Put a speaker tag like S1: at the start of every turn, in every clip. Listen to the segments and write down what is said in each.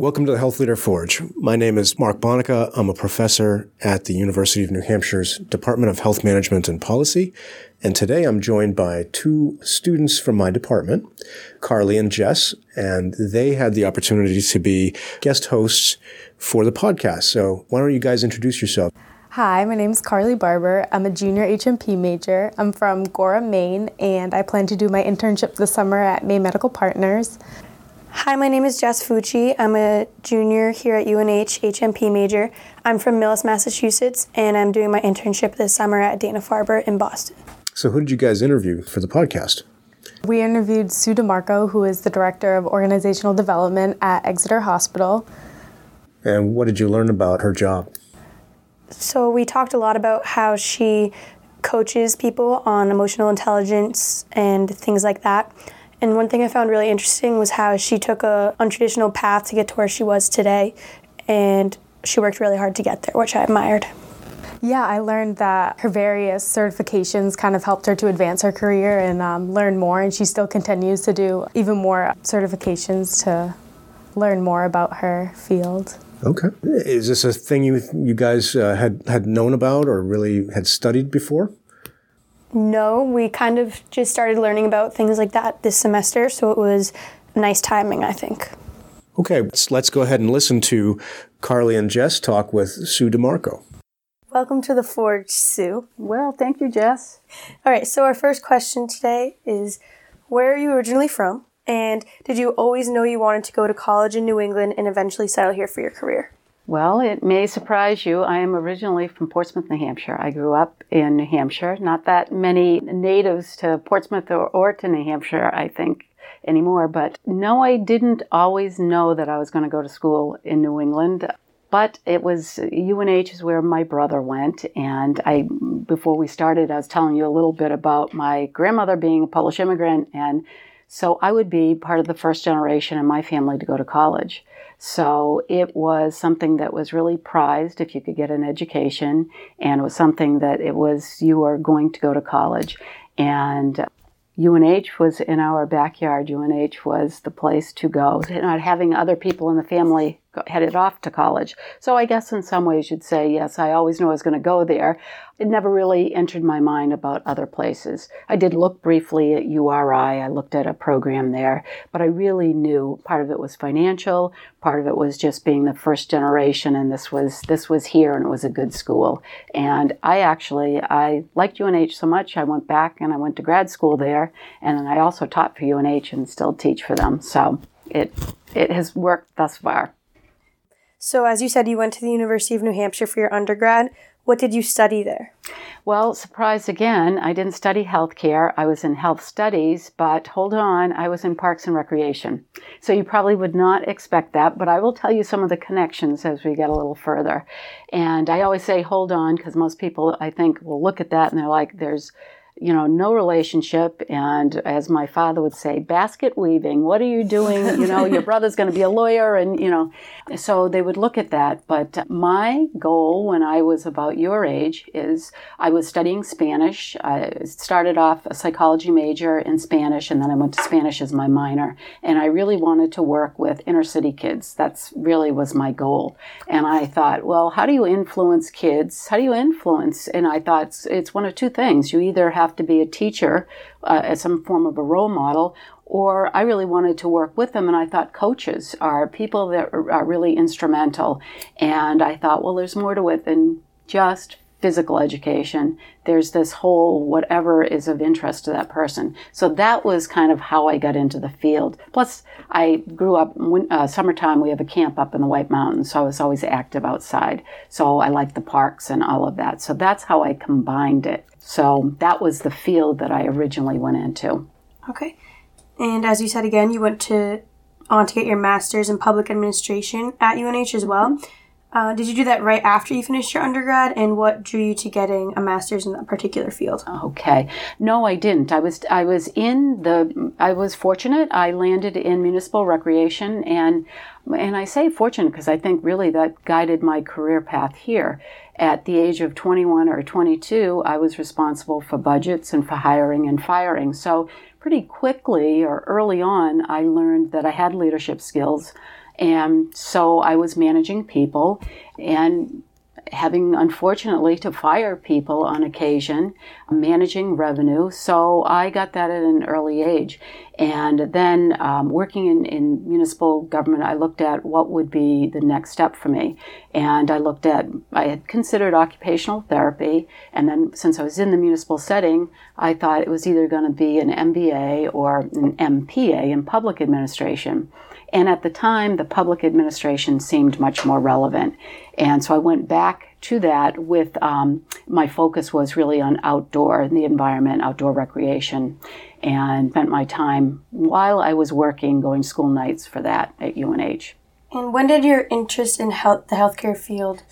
S1: Welcome to the Health Leader Forge. My name is Mark Bonica. I'm a professor at the University of New Hampshire's Department of Health Management and Policy. And today I'm joined by two students from my department, Carly and Jess, and they had the opportunity to be guest hosts for the podcast. So why don't you guys introduce yourself?
S2: Hi, my name is Carly Barber. I'm a junior HMP major. I'm from Gorham, Maine, and I plan to do my internship this summer at Maine Medical Partners.
S3: Hi, my name is Jess Fucci. I'm a junior here at UNH HMP major. I'm from Millis, Massachusetts, and I'm doing my internship this summer at Dana Farber in Boston.
S1: So, who did you guys interview for the podcast?
S2: We interviewed Sue DeMarco, who is the Director of Organizational Development at Exeter Hospital.
S1: And what did you learn about her job?
S3: So, we talked a lot about how she coaches people on emotional intelligence and things like that. And one thing I found really interesting was how she took a untraditional path to get to where she was today, and she worked really hard to get there, which I admired.
S2: Yeah, I learned that her various certifications kind of helped her to advance her career and um, learn more, and she still continues to do even more certifications to learn more about her field.
S1: Okay. Is this a thing you you guys uh, had had known about or really had studied before?
S3: No, we kind of just started learning about things like that this semester, so it was nice timing, I think.
S1: Okay, let's, let's go ahead and listen to Carly and Jess talk with Sue DeMarco.
S3: Welcome to the Forge, Sue.
S4: Well, thank you, Jess.
S3: All right, so our first question today is Where are you originally from? And did you always know you wanted to go to college in New England and eventually settle here for your career?
S4: Well, it may surprise you. I am originally from Portsmouth, New Hampshire. I grew up in New Hampshire. Not that many natives to Portsmouth or, or to New Hampshire, I think, anymore. But no, I didn't always know that I was going to go to school in New England. But it was UNH is where my brother went, and I before we started, I was telling you a little bit about my grandmother being a Polish immigrant, and so I would be part of the first generation in my family to go to college. So it was something that was really prized if you could get an education, and it was something that it was you are going to go to college. And UNH was in our backyard. UNH was the place to go. Not having other people in the family headed off to college. So I guess in some ways you'd say, yes, I always knew I was going to go there. It never really entered my mind about other places. I did look briefly at URI. I looked at a program there, but I really knew part of it was financial, part of it was just being the first generation and this was this was here and it was a good school. And I actually I liked UNH so much I went back and I went to grad school there and I also taught for UNH and still teach for them. So it it has worked thus far.
S3: So, as you said, you went to the University of New Hampshire for your undergrad. What did you study there?
S4: Well, surprise again, I didn't study healthcare. I was in health studies, but hold on, I was in parks and recreation. So you probably would not expect that, but I will tell you some of the connections as we get a little further. And I always say hold on because most people, I think, will look at that and they're like, there's you know, no relationship. And as my father would say, basket weaving. What are you doing? You know, your brother's going to be a lawyer. And, you know, so they would look at that. But my goal when I was about your age is I was studying Spanish. I started off a psychology major in Spanish, and then I went to Spanish as my minor. And I really wanted to work with inner city kids. That's really was my goal. And I thought, well, how do you influence kids? How do you influence? And I thought it's, it's one of two things. You either have have to be a teacher uh, as some form of a role model, or I really wanted to work with them. And I thought coaches are people that are really instrumental. And I thought, well, there's more to it than just physical education. There's this whole whatever is of interest to that person. So that was kind of how I got into the field. Plus, I grew up, uh, summertime, we have a camp up in the White Mountains, so I was always active outside. So I liked the parks and all of that. So that's how I combined it. So that was the field that I originally went into.
S3: Okay. And as you said again, you went to on to get your master's in public administration at UNH as well. Uh, did you do that right after you finished your undergrad, and what drew you to getting a master's in that particular field?
S4: Okay, no, I didn't. I was I was in the I was fortunate. I landed in municipal recreation, and and I say fortunate because I think really that guided my career path here. At the age of 21 or 22, I was responsible for budgets and for hiring and firing. So pretty quickly or early on, I learned that I had leadership skills And so I was managing people and having unfortunately to fire people on occasion, managing revenue. So I got that at an early age. And then um, working in, in municipal government, I looked at what would be the next step for me. And I looked at, I had considered occupational therapy. And then since I was in the municipal setting, I thought it was either going to be an MBA or an MPA in public administration. And at the time, the public administration seemed much more relevant. And so I went back to that with um, my focus was really on outdoor, and the environment, outdoor recreation, and spent my time while I was working going school nights for that at UNH.
S3: And when did your interest in health, the healthcare field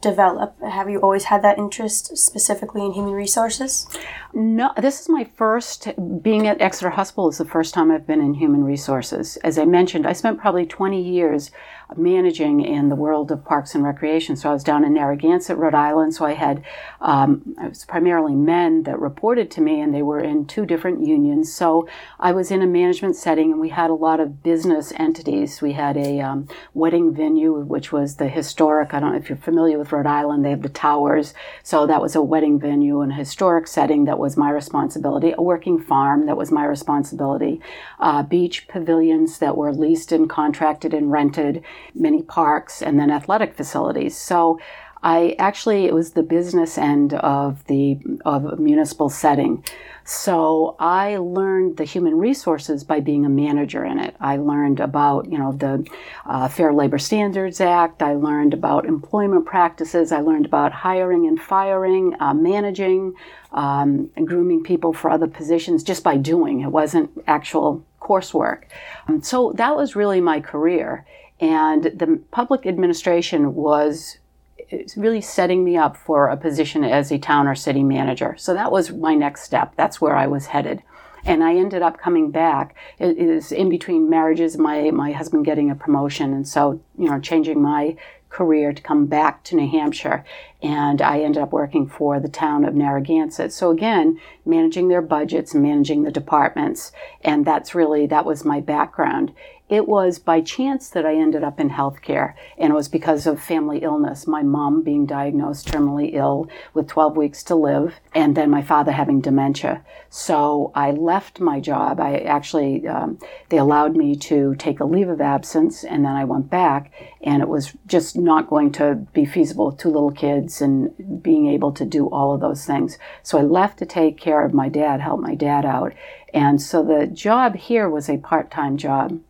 S3: develop? Have you always had that interest specifically in human resources?
S4: No, this is my first, being at Exeter Hospital is the first time I've been in human resources. As I mentioned, I spent probably 20 years managing in the world of parks and recreation. So I was down in Narragansett, Rhode Island. So I had, um, it was primarily men that reported to me, and they were in two different unions. So I was in a management setting, and we had a lot of business entities. We had a um, wedding venue, which was the historic. I don't know if you're familiar with Rhode Island. They have the towers. So that was a wedding venue and a historic setting that was my responsibility. A working farm that was my responsibility. Uh, beach pavilions that were leased and contracted and rented many parks, and then athletic facilities. So I actually it was the business end of the of a municipal setting. So I learned the human resources by being a manager in it. I learned about you know the uh, Fair Labor Standards Act. I learned about employment practices. I learned about hiring and firing, uh, managing, um, and grooming people for other positions just by doing. It wasn't actual coursework. Um, so that was really my career. And the public administration was really setting me up for a position as a town or city manager. So that was my next step. That's where I was headed. And I ended up coming back. It is in between marriages, my, my husband getting a promotion. And so, you know, changing my career to come back to New Hampshire. And I ended up working for the town of Narragansett. So again, managing their budgets, managing the departments. And that's really, that was my background. It was by chance that I ended up in healthcare, and it was because of family illness. My mom being diagnosed terminally ill with 12 weeks to live, and then my father having dementia. So I left my job. I actually, um, they allowed me to take a leave of absence, and then I went back, and it was just not going to be feasible. with Two little kids and being able to do all of those things. So I left to take care of my dad, help my dad out. And so the job here was a part time job.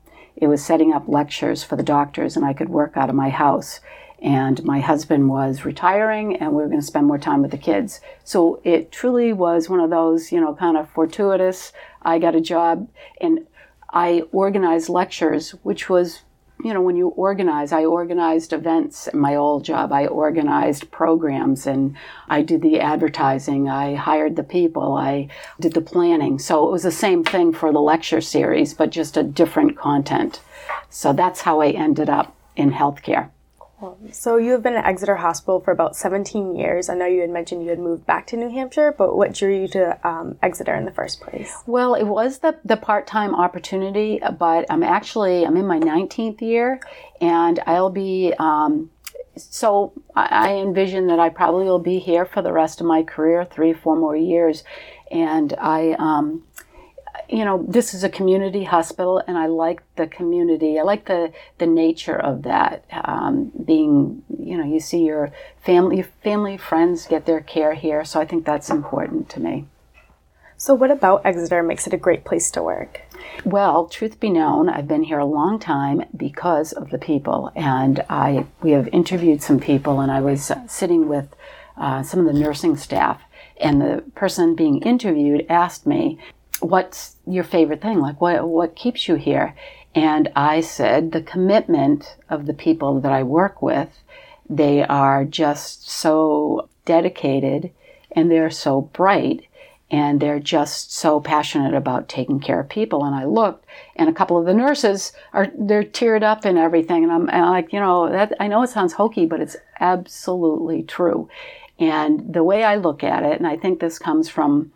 S4: It was setting up lectures for the doctors, and I could work out of my house. And my husband was retiring, and we were going to spend more time with the kids. So it truly was one of those, you know, kind of fortuitous. I got a job, and I organized lectures, which was you know, when you organize, I organized events in my old job. I organized programs and I did the advertising. I hired the people. I did the planning. So it was the same thing for the lecture series, but just a different content. So that's how I ended up in healthcare.
S2: So you have been at Exeter Hospital for about 17 years. I know you had mentioned you had moved back to New Hampshire, but what drew you to um, Exeter in the first place?
S4: Well, it was the, the part-time opportunity, but I'm actually, I'm in my 19th year and I'll be, um, so I, I envision that I probably will be here for the rest of my career, three, four more years. And I, um, you know, this is a community hospital, and I like the community. I like the the nature of that. Um, being, you know, you see your family, your family, friends get their care here, so I think that's important to me.
S2: So, what about Exeter makes it a great place to work?
S4: Well, truth be known, I've been here a long time because of the people, and I we have interviewed some people, and I was sitting with uh, some of the nursing staff, and the person being interviewed asked me, what's your favorite thing? Like, what, what keeps you here? And I said, the commitment of the people that I work with. They are just so dedicated and they're so bright and they're just so passionate about taking care of people. And I looked, and a couple of the nurses are they're teared up and everything. And I'm, and I'm, like, you know, that I know it sounds hokey, but it's absolutely true. And the way I look at it, and I think this comes from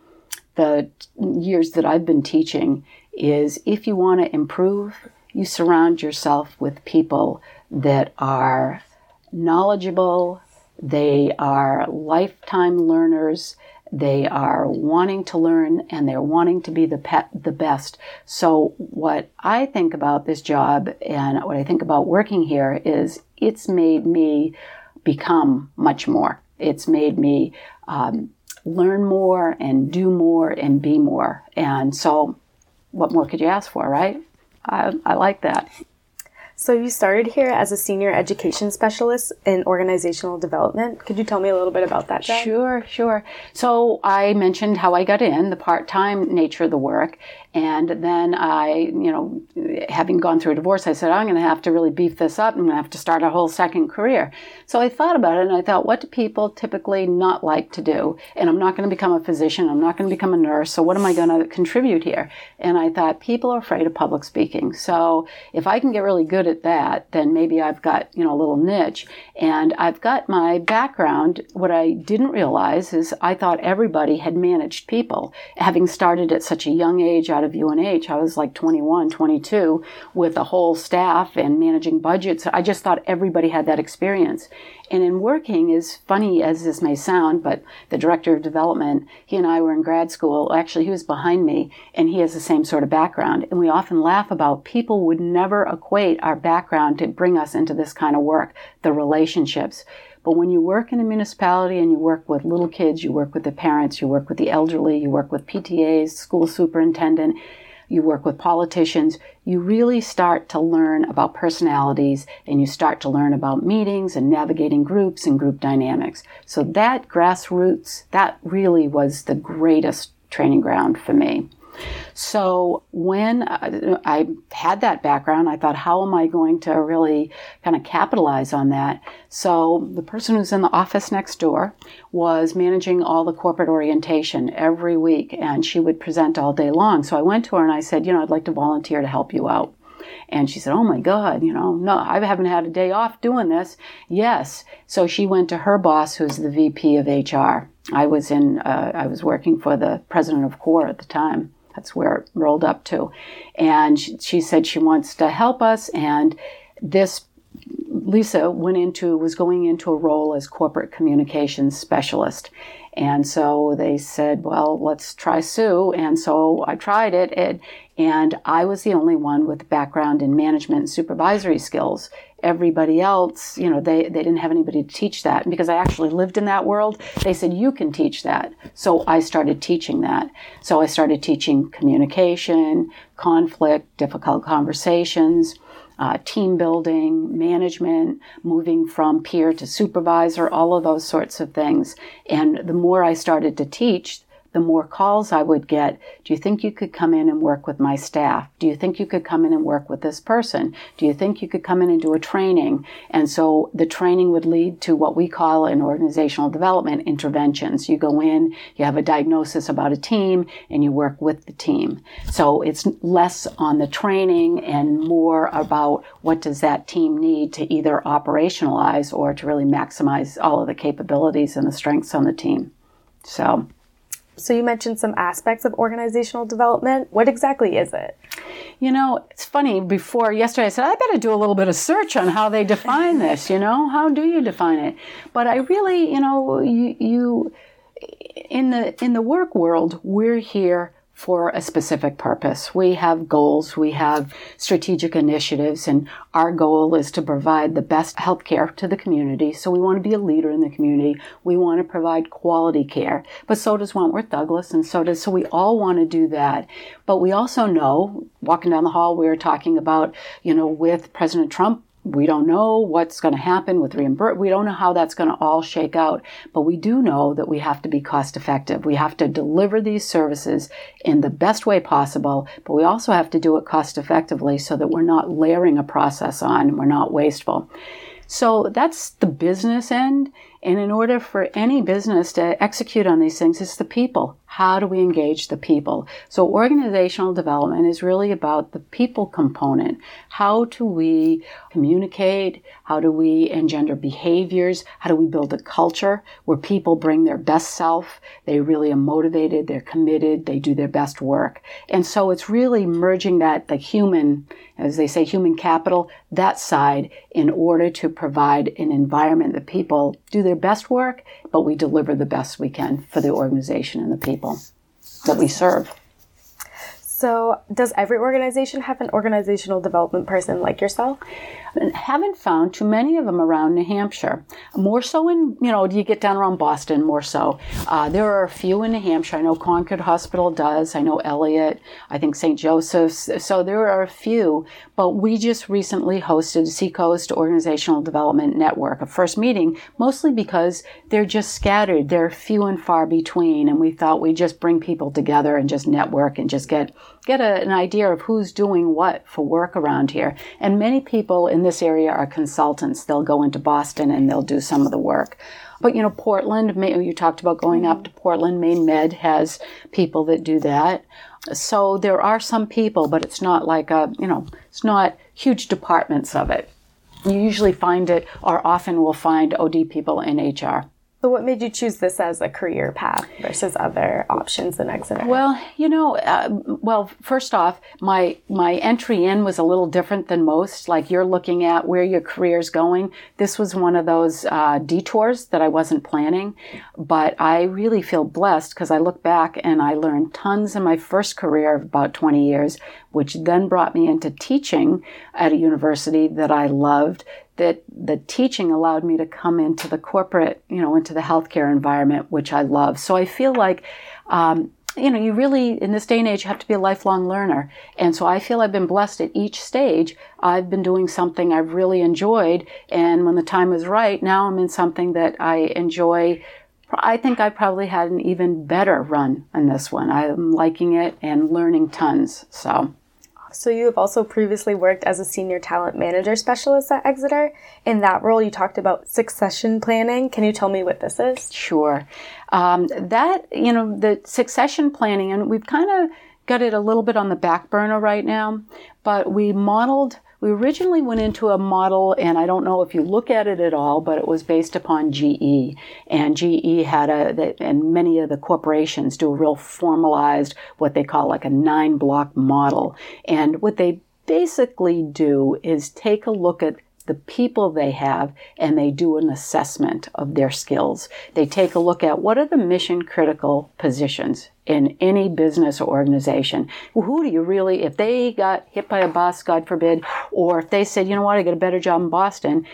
S4: the years that I've been teaching is if you want to improve you surround yourself with people that are knowledgeable, they are lifetime learners, they are wanting to learn and they're wanting to be the pet, the best. So what I think about this job and what I think about working here is it's made me become much more. It's made me um, learn more and do more and be more. And so, what more could you ask for, right? I, I like that.
S2: So you started here as a senior education specialist in organizational development. Could you tell me a little bit about that job?
S4: Sure, sure. So I mentioned how I got in, the part-time nature of the work, and then I, you know, having gone through a divorce, I said, I'm going to have to really beef this up. I'm going to have to start a whole second career. So I thought about it and I thought, what do people typically not like to do? And I'm not going to become a physician. I'm not going to become a nurse. So what am I going to contribute here? And I thought, people are afraid of public speaking. So if I can get really good at that, then maybe I've got, you know, a little niche. And I've got my background. What I didn't realize is I thought everybody had managed people. Having started at such a young age, out of UNH. I was like 21, 22 with a whole staff and managing budgets. I just thought everybody had that experience. And in working, as funny as this may sound, but the director of development, he and I were in grad school. Actually, he was behind me and he has the same sort of background. And we often laugh about people would never equate our background to bring us into this kind of work, the relationships. But when you work in a municipality and you work with little kids, you work with the parents, you work with the elderly, you work with PTAs, school superintendent, you work with politicians, you really start to learn about personalities and you start to learn about meetings and navigating groups and group dynamics. So that grassroots, that really was the greatest training ground for me. So when I had that background, I thought, how am I going to really kind of capitalize on that? So the person who's in the office next door was managing all the corporate orientation every week, and she would present all day long. So I went to her and I said, you know, I'd like to volunteer to help you out. And she said, Oh my God, you know, no, I haven't had a day off doing this. Yes. So she went to her boss, who's the VP of HR. I was in, uh, I was working for the president of CORE at the time. That's where it rolled up to. And she, she said she wants to help us. And this Lisa went into was going into a role as corporate communications specialist. And so they said, well, let's try Sue. And so I tried it, it and I was the only one with background in management and supervisory skills everybody else, you know, they, they didn't have anybody to teach that. And because I actually lived in that world, they said, you can teach that. So I started teaching that. So I started teaching communication, conflict, difficult conversations, uh, team building, management, moving from peer to supervisor, all of those sorts of things. And the more I started to teach, the more calls I would get. Do you think you could come in and work with my staff? Do you think you could come in and work with this person? Do you think you could come in and do a training? And so the training would lead to what we call in organizational development interventions. You go in, you have a diagnosis about a team, and you work with the team. So it's less on the training and more about what does that team need to either operationalize or to really maximize all of the capabilities and the strengths on the team. So
S2: so you mentioned some aspects of organizational development. What exactly is it?
S4: You know, it's funny. Before yesterday, I said I better do a little bit of search on how they define this. You know, how do you define it? But I really, you know, you, you in the in the work world, we're here for a specific purpose. We have goals, we have strategic initiatives, and our goal is to provide the best health care to the community. So we want to be a leader in the community. We want to provide quality care. But so does Wentworth Douglass, and so does, so we all want to do that. But we also know, walking down the hall, we were talking about, you know, with President Trump we don't know what's going to happen with reimbursement. We don't know how that's going to all shake out, but we do know that we have to be cost effective. We have to deliver these services in the best way possible, but we also have to do it cost effectively so that we're not layering a process on and we're not wasteful. So that's the business end. And in order for any business to execute on these things, it's the people. How do we engage the people? So organizational development is really about the people component. How do we communicate? How do we engender behaviors? How do we build a culture where people bring their best self? They really are motivated, they're committed, they do their best work. And so it's really merging that, the human, as they say, human capital, that side in order to provide an environment that people do their best work, but we deliver the best we can for the organization and the people that we serve.
S2: So, does every organization have an organizational development person like yourself?
S4: Haven't found too many of them around New Hampshire. More so in, you know, do you get down around Boston more so? Uh, there are a few in New Hampshire. I know Concord Hospital does. I know Elliot. I think St. Joseph's. So there are a few. But we just recently hosted Seacoast Organizational Development Network, a first meeting, mostly because they're just scattered. They're few and far between. And we thought we'd just bring people together and just network and just get get a, an idea of who's doing what for work around here. And many people in this area are consultants. They'll go into Boston and they'll do some of the work. But you know, Portland, you talked about going up to mm-hmm. Portland. Maine Med has people that do that. So there are some people, but it's not like a, you know, it's not huge departments of it. You usually find it, or often will find OD people in HR.
S2: So, what made you choose this as a career path versus other options in Exeter?
S4: Well, you know, uh, well, first off, my my entry in was a little different than most. Like you're looking at where your career's going. This was one of those uh, detours that I wasn't planning, but I really feel blessed because I look back and I learned tons in my first career of about 20 years, which then brought me into teaching at a university that I loved that the teaching allowed me to come into the corporate, you know, into the healthcare environment, which I love. So I feel like, um, you know, you really, in this day and age, you have to be a lifelong learner. And so I feel I've been blessed at each stage. I've been doing something I've really enjoyed. And when the time is right, now I'm in something that I enjoy. I think I probably had an even better run on this one. I'm liking it and learning tons. So.
S2: So, you have also previously worked as a senior talent manager specialist at Exeter. In that role, you talked about succession planning. Can you tell me what this is?
S4: Sure. Um, that, you know, the succession planning, and we've kind of got it a little bit on the back burner right now, but we modeled we originally went into a model, and I don't know if you look at it at all, but it was based upon GE. And GE had a, and many of the corporations do a real formalized, what they call like a nine block model. And what they basically do is take a look at the people they have and they do an assessment of their skills. They take a look at what are the mission critical positions in any business or organization. Who do you really, if they got hit by a bus, God forbid, or if they said, you know what, I get a better job in Boston,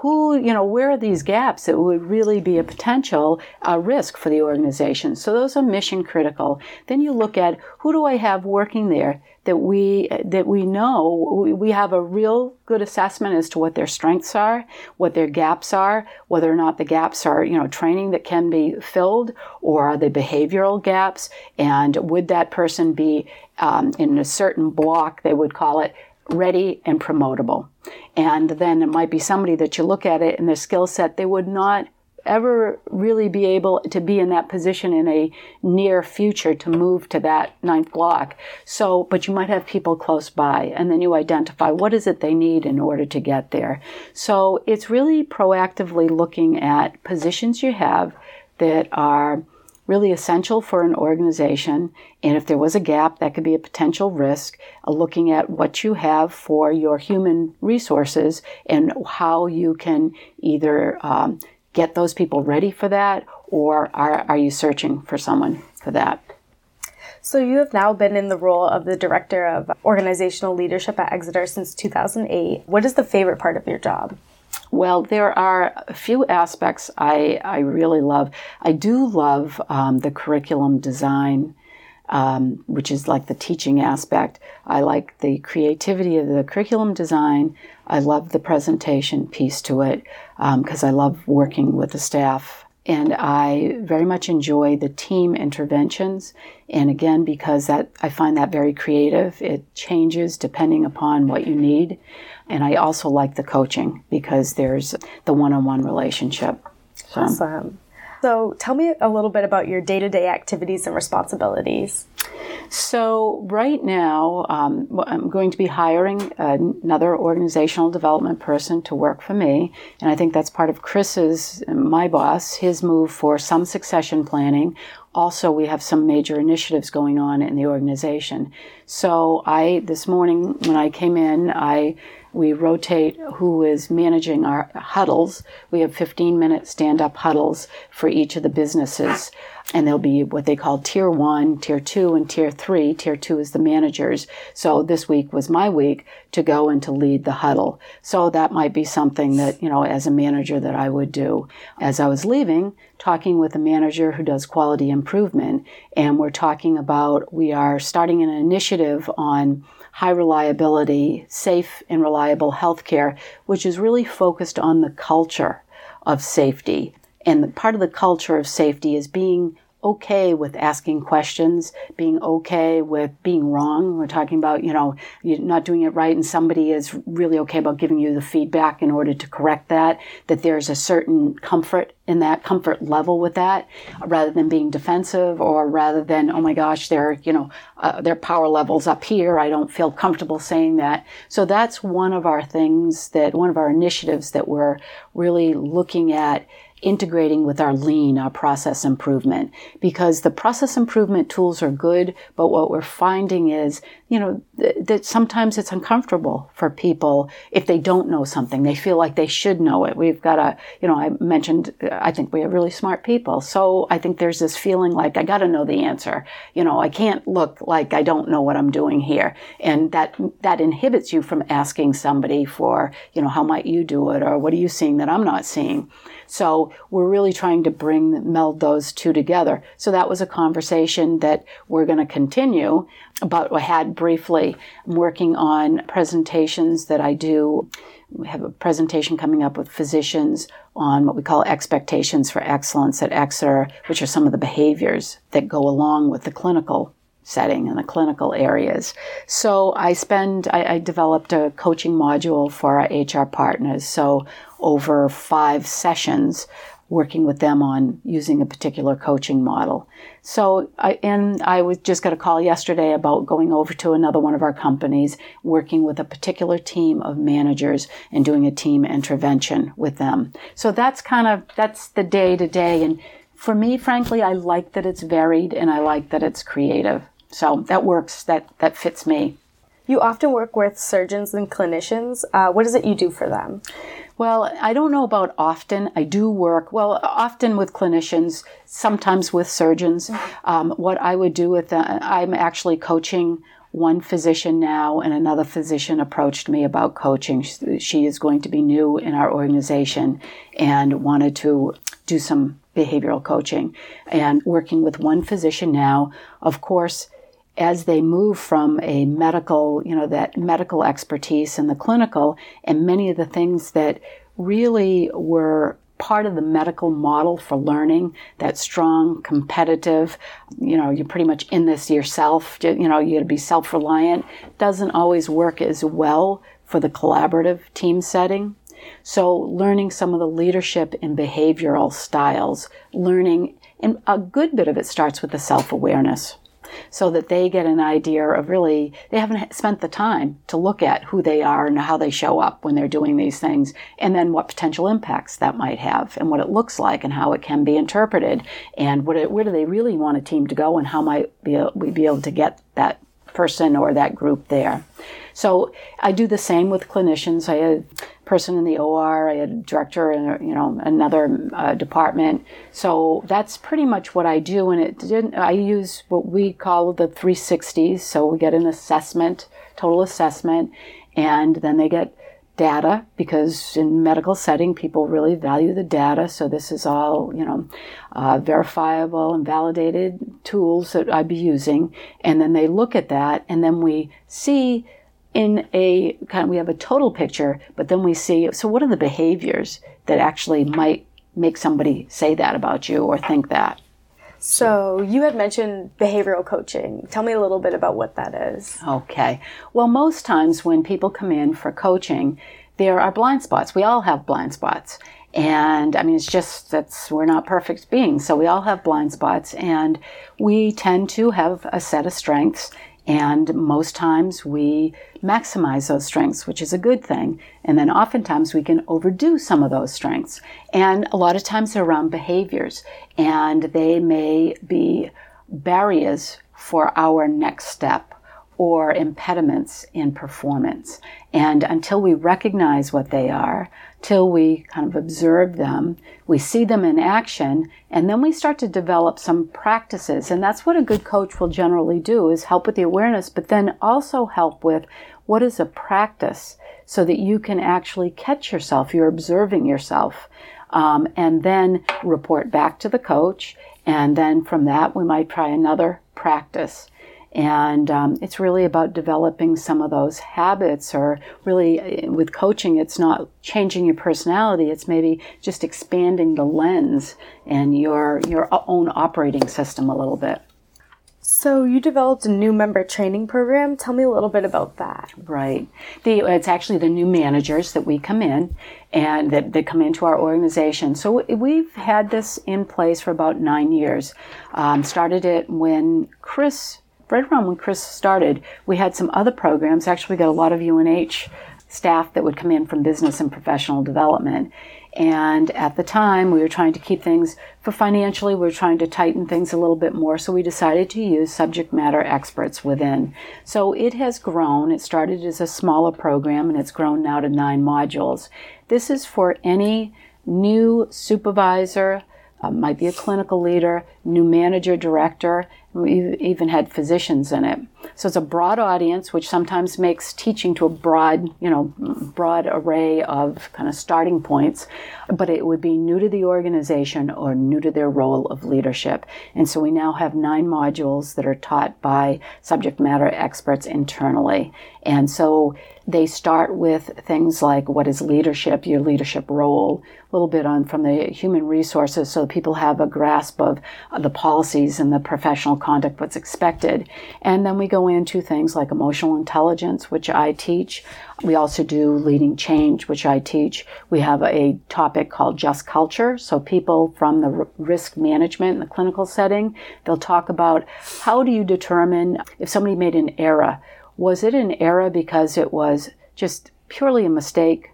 S4: who, you know, where are these gaps that would really be a potential uh, risk for the organization? So those are mission critical. Then you look at who do I have working there that we that we know we have a real good assessment as to what their strengths are, what their gaps are, whether or not the gaps are you know training that can be filled or are they behavioral gaps, and would that person be um, in a certain block they would call it ready and promotable. And then it might be somebody that you look at it and their skill set, they would not ever really be able to be in that position in a near future to move to that ninth block. So, but you might have people close by and then you identify what is it they need in order to get there. So it's really proactively looking at positions you have that are really essential for an organization. And if there was a gap, that could be a potential risk. Uh, looking at what you have for your human resources and how you can either um, get those people ready for that, or are, are you searching for someone for that?
S2: So, you have now been in the role of the Director of Organizational Leadership at Exeter since 2008. What is the favorite part of your job?
S4: Well, there are a few aspects I, I really love. I do love um, the curriculum design, um, which is like the teaching aspect. I like the creativity of the curriculum design. I love the presentation piece to it because um, I love working with the staff. And I very much enjoy the team interventions. And again, because that I find that very creative, it changes depending upon what you need. And I also like the coaching because there's the one on one relationship.
S2: So. Awesome. So tell me a little bit about your day to day activities and responsibilities.
S4: So, right now, um, I'm going to be hiring another organizational development person to work for me. And I think that's part of Chris's, my boss, his move for some succession planning. Also, we have some major initiatives going on in the organization. So, I, this morning when I came in, I we rotate who is managing our huddles. We have 15 minute stand up huddles for each of the businesses. And there'll be what they call tier one, tier two, and tier three. Tier two is the managers. So this week was my week to go and to lead the huddle. So that might be something that, you know, as a manager that I would do. As I was leaving, talking with a manager who does quality improvement, and we're talking about we are starting an initiative on high reliability, safe and reliable healthcare, which is really focused on the culture of safety. And part of the culture of safety is being okay with asking questions, being okay with being wrong. We're talking about, you know, you're not doing it right and somebody is really okay about giving you the feedback in order to correct that, that there's a certain comfort in that comfort level with that rather than being defensive or rather than, oh my gosh, their, you know, uh, their power levels up here. I don't feel comfortable saying that. So that's one of our things that, one of our initiatives that we're really looking at integrating with our lean, our process improvement, because the process improvement tools are good, but what we're finding is, you know, th- that sometimes it's uncomfortable for people if they don't know something. They feel like they should know it. We've got a, you know, I mentioned, I think we have really smart people. So I think there's this feeling like I got to know the answer. You know, I can't look like I don't know what I'm doing here. And that, that inhibits you from asking somebody for, you know, how might you do it? Or what are you seeing that I'm not seeing? So we're really trying to bring, meld those two together. So that was a conversation that we're going to continue, but I had briefly. I'm working on presentations that I do. We have a presentation coming up with physicians on what we call expectations for excellence at Exeter, which are some of the behaviors that go along with the clinical setting in the clinical areas. So I spend, I, I, developed a coaching module for our HR partners. So over five sessions, working with them on using a particular coaching model. So, I, and I was just got a call yesterday about going over to another one of our companies, working with a particular team of managers and doing a team intervention with them. So that's kind of, that's the day to day. And for me, frankly, I like that it's varied and I like that it's creative. So that works. That that fits me.
S2: You often work with surgeons and clinicians. Uh, what is it you do for them?
S4: Well, I don't know about often. I do work, well, often with clinicians, sometimes with surgeons. Mm-hmm. Um, what I would do with them, I'm actually coaching one physician now, and another physician approached me about coaching. She is going to be new in our organization and wanted to do some behavioral coaching and working with one physician now. Of course, as they move from a medical, you know, that medical expertise and the clinical, and many of the things that really were part of the medical model for learning that strong competitive you know you're pretty much in this yourself you know you got to be self-reliant doesn't always work as well for the collaborative team setting. So learning some of the leadership and behavioral styles learning and a good bit of it starts with the self-awareness so that they get an idea of really, they haven't spent the time to look at who they are and how they show up when they're doing these things, and then what potential impacts that might have, and what it looks like, and how it can be interpreted, and it, where do they really want a team to go, and how might we be able to get that person or that group there. So I do the same with clinicians. I had a person in the OR, I had a director in you know another uh, department. So that's pretty much what I do. And it didn't. I use what we call the 360s. So we get an assessment, total assessment, and then they get data because in medical setting people really value the data so this is all you know uh, verifiable and validated tools that i'd be using and then they look at that and then we see in a kind of we have a total picture but then we see so what are the behaviors that actually might make somebody say that about you or think that
S2: so you had mentioned behavioral coaching. Tell me a little bit about what that is.
S4: Okay. Well, most times when people come in for coaching, there are blind spots. We all have blind spots. And I mean, it's just that's we're not perfect beings, so we all have blind spots, and we tend to have a set of strengths. And most times we maximize those strengths, which is a good thing. And then oftentimes we can overdo some of those strengths. And a lot of times they're around behaviors, and they may be barriers for our next step or impediments in performance. And until we recognize what they are, till we kind of observe them, we see them in action, and then we start to develop some practices. And that's what a good coach will generally do is help with the awareness, but then also help with what is a practice so that you can actually catch yourself, you're observing yourself, um, and then report back to the coach. And then from that, we might try another practice. And um, it's really about developing some of those habits, or really eh, with coaching, it's not changing your personality, it's maybe just expanding the lens and your, your own operating system a little bit.
S2: So you developed a new member training program. Tell me a little bit about that.
S4: Right. The, it's actually the new managers that we come in and that, that come into our organization. So we've had this in place for about nine years. Um, started it when Chris, right around when Chris started, we had some other programs. Actually, we got a lot of UNH staff that would come in from business and professional development. And at the time, we were trying to keep things, for financially, we were trying to tighten things a little bit more. So we decided to use subject matter experts within. So it has grown. It started as a smaller program and it's grown now to nine modules. This is for any new supervisor, uh, might be a clinical leader, new manager, director, we even had physicians in it. So it's a broad audience, which sometimes makes teaching to a broad, you know, broad array of kind of starting points, but it would be new to the organization or new to their role of leadership. And so we now have nine modules that are taught by subject matter experts internally. And so they start with things like what is leadership, your leadership role, a little bit on from the human resources so people have a grasp of the policies and the professional conduct, what's expected. And then we go into things like emotional intelligence, which I teach. We also do leading change, which I teach. We have a topic called just culture. So people from the risk management in the clinical setting, they'll talk about how do you determine if somebody made an error was it an error because it was just purely a mistake,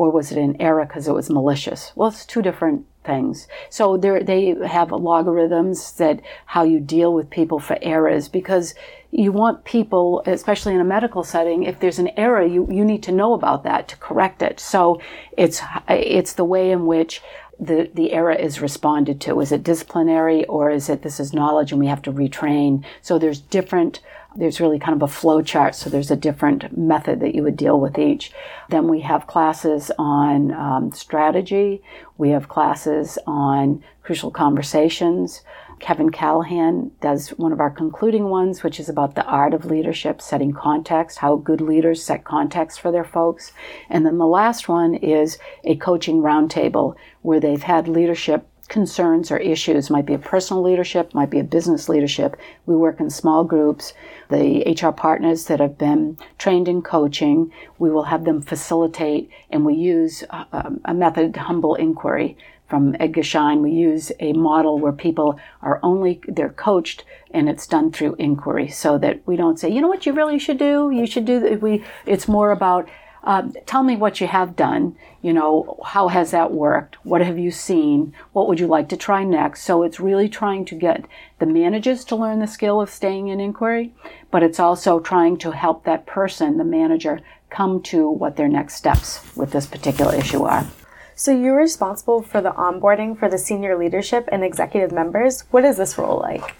S4: or was it an error because it was malicious? Well, it's two different things. So they have logarithms that how you deal with people for errors because you want people, especially in a medical setting, if there's an error, you, you need to know about that to correct it. So it's it's the way in which the, the error is responded to. Is it disciplinary or is it this is knowledge and we have to retrain? So there's different there's really kind of a flow chart, so there's a different method that you would deal with each. Then we have classes on um, strategy. We have classes on crucial conversations. Kevin Callahan does one of our concluding ones, which is about the art of leadership, setting context, how good leaders set context for their folks. And then the last one is a coaching roundtable where they've had leadership concerns or issues. Might be a personal leadership might be a business leadership. We work in small groups. The hr partners that have been trained in coaching we will have them facilitate and we use a, a method humble inquiry from Edgar Schein, we use a model where people are only they're coached and it's done through inquiry, so that we don't say, you know what, you really should do. You should do. We. It's more about um, tell me what you have done. You know, how has that worked? What have you seen? What would you like to try next? So it's really trying to get the managers to learn the skill of staying in inquiry, but it's also trying to help that person, the manager, come to what their next steps with this particular issue are.
S2: So you're responsible for the onboarding for the senior leadership and executive members. What is this role like?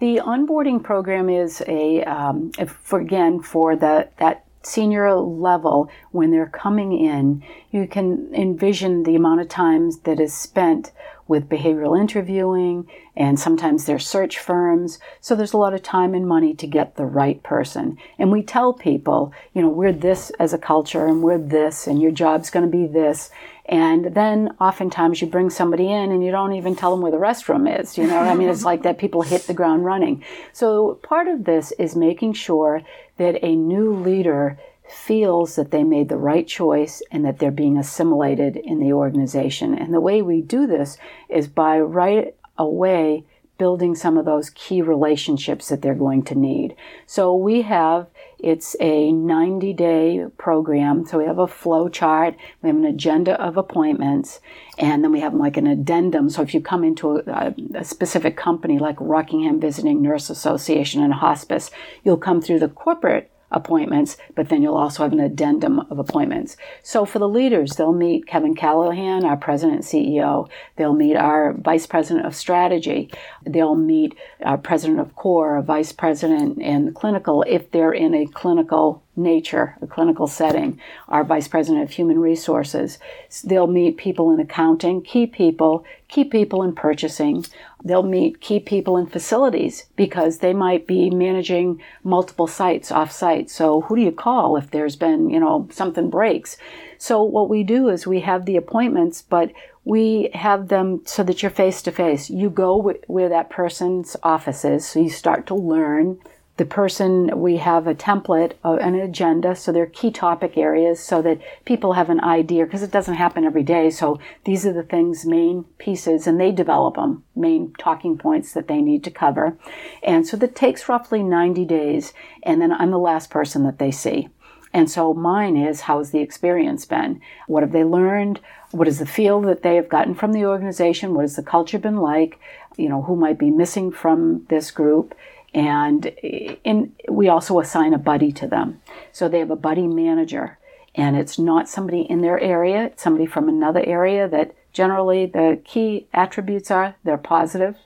S4: The onboarding program is a, um, for again for the that senior level when they're coming in, you can envision the amount of times that is spent with behavioral interviewing and sometimes they're search firms. So there's a lot of time and money to get the right person. And we tell people, you know, we're this as a culture and we're this and your job's going to be this. And then oftentimes you bring somebody in and you don't even tell them where the restroom is. You know, I mean, it's like that people hit the ground running. So part of this is making sure that a new leader feels that they made the right choice and that they're being assimilated in the organization. And the way we do this is by right away building some of those key relationships that they're going to need. So we have it's a 90 day program. So we have a flow chart, we have an agenda of appointments, and then we have like an addendum. So if you come into a, a specific company like Rockingham Visiting Nurse Association and Hospice, you'll come through the corporate appointments, but then you'll also have an addendum of appointments. So for the leaders, they'll meet Kevin Callahan, our president and CEO. They'll meet our vice president of strategy. They'll meet our president of core, a vice president and clinical if they're in a clinical nature, a clinical setting, our vice president of human resources. They'll meet people in accounting, key people, key people in purchasing. They'll meet key people in facilities because they might be managing multiple sites off site. So who do you call if there's been, you know, something breaks? So what we do is we have the appointments, but we have them so that you're face to face. You go where that person's office is, so you start to learn the person, we have a template, uh, an agenda, so they're key topic areas so that people have an idea, because it doesn't happen every day. So these are the things, main pieces, and they develop them, main talking points that they need to cover. And so that takes roughly 90 days, and then I'm the last person that they see. And so mine is how's the experience been? What have they learned? What is the feel that they have gotten from the organization? What has the culture been like? You know, who might be missing from this group? And in, we also assign a buddy to them. So they have a buddy manager. And it's not somebody in their area, it's somebody from another area that generally the key attributes are they're positive.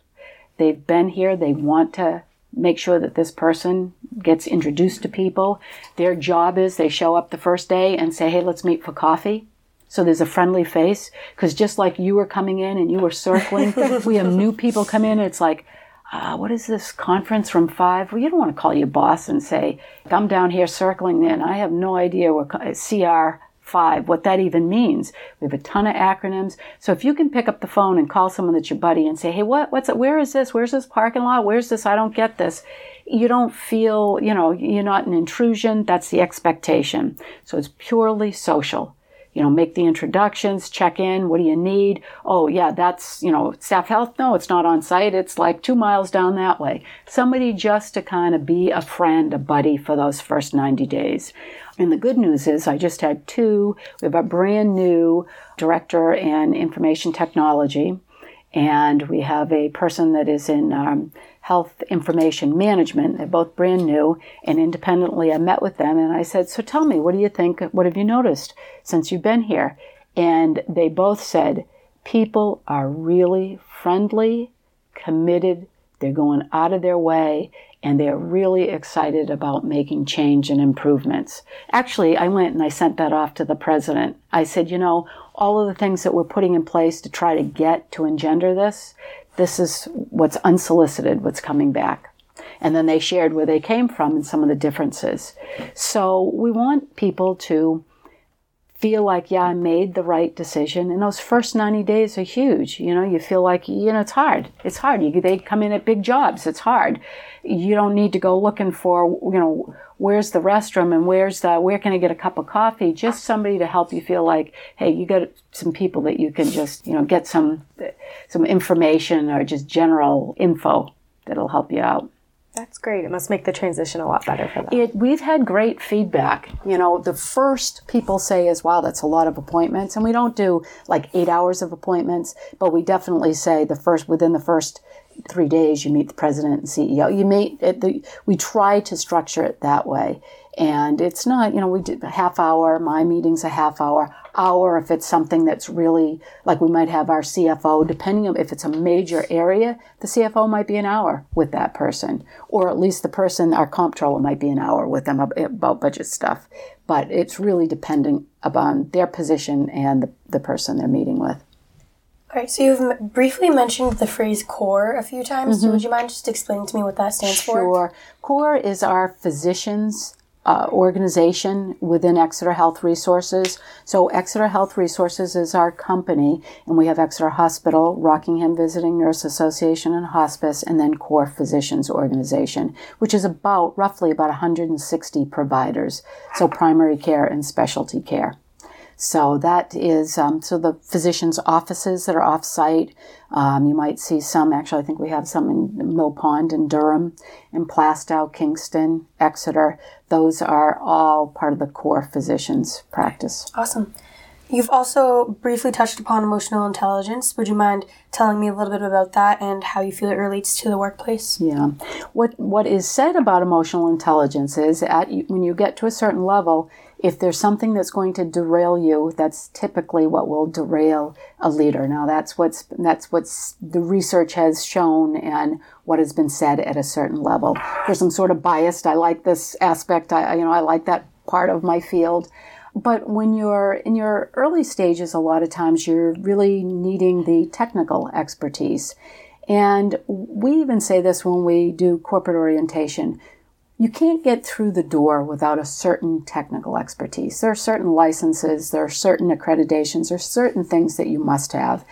S4: They've been here, they want to make sure that this person gets introduced to people. Their job is they show up the first day and say, hey, let's meet for coffee. So there's a friendly face. Because just like you were coming in and you were circling, we have new people come in. It's like, uh, what is this conference from five? Well, you don't want to call your boss and say, I'm down here circling in. I have no idea what CR five, what that even means. We have a ton of acronyms. So if you can pick up the phone and call someone that's your buddy and say, hey, what, what's it? Where is this? Where's this parking lot? Where's this? I don't get this. You don't feel, you know, you're not an intrusion. That's the expectation. So it's purely social you know, make the introductions, check in. What do you need? Oh, yeah, that's, you know, staff health. No, it's not on site. It's like two miles down that way. Somebody just to kind of be a friend, a buddy for those first 90 days. And the good news is I just had two. We have a brand new director in information technology. And we have a person that is in um, health information management. They're both brand new and independently. I met with them and I said, So tell me, what do you think? What have you noticed since you've been here? And they both said, People are really friendly, committed, they're going out of their way, and they're really excited about making change and improvements. Actually, I went and I sent that off to the president. I said, you know, all of the things that we're putting in place to try to get to engender this, this is what's unsolicited, what's coming back. And then they shared where they came from and some of the differences. So we want people to feel like, yeah, I made the right decision. And those first 90 days are huge. You know, you feel like, you know, it's hard. It's hard. You, they come in at big jobs. It's hard. You don't need to go looking for, you know, where's the restroom and where's the, where can I get a cup of coffee? Just somebody to help you feel like, hey, you got some people that you can just, you know, get some, some information or just general info that'll help you out.
S2: That's great. It must make the transition a lot better for them.
S4: It, we've had great feedback. You know, the first people say is, wow, that's a lot of appointments. And we don't do like eight hours of appointments, but we definitely say the first, within the first three days, you meet the president and CEO. You meet, at the, we try to structure it that way. And it's not, you know, we did a half hour, my meeting's a half hour, hour if it's something that's really, like we might have our CFO, depending on if it's a major area, the CFO might be an hour with that person. Or at least the person, our comptroller might be an hour with them about budget stuff. But it's really depending upon their position and the, the person they're meeting with.
S3: All right, so you've briefly mentioned the phrase core a few times. Mm-hmm. So would you mind just explaining to me what that stands
S4: sure.
S3: for?
S4: Sure. Core is our physicians uh, organization within Exeter Health Resources. So, Exeter Health Resources is our company, and we have Exeter Hospital, Rockingham Visiting Nurse Association and Hospice, and then Core Physicians Organization, which is about roughly about 160 providers. So, primary care and specialty care. So that is um, so the physicians' offices that are off-site. Um, you might see some. Actually, I think we have some in Mill Pond and Durham, in Plaistow, Kingston, Exeter. Those are all part of the core physicians' practice.
S3: Awesome. You've also briefly touched upon emotional intelligence. Would you mind telling me a little bit about that and how you feel it relates to the workplace?
S4: Yeah. What what is said about emotional intelligence is at when you get to a certain level, if there's something that's going to derail you, that's typically what will derail a leader. Now that's what's that's what's the research has shown and what has been said at a certain level. There's some sort of biased. I like this aspect. I you know I like that part of my field. But when you're in your early stages, a lot of times you're really needing the technical expertise. And we even say this when we do corporate orientation you can't get through the door without a certain technical expertise. There are certain licenses, there are certain accreditations, there are certain things that you must have.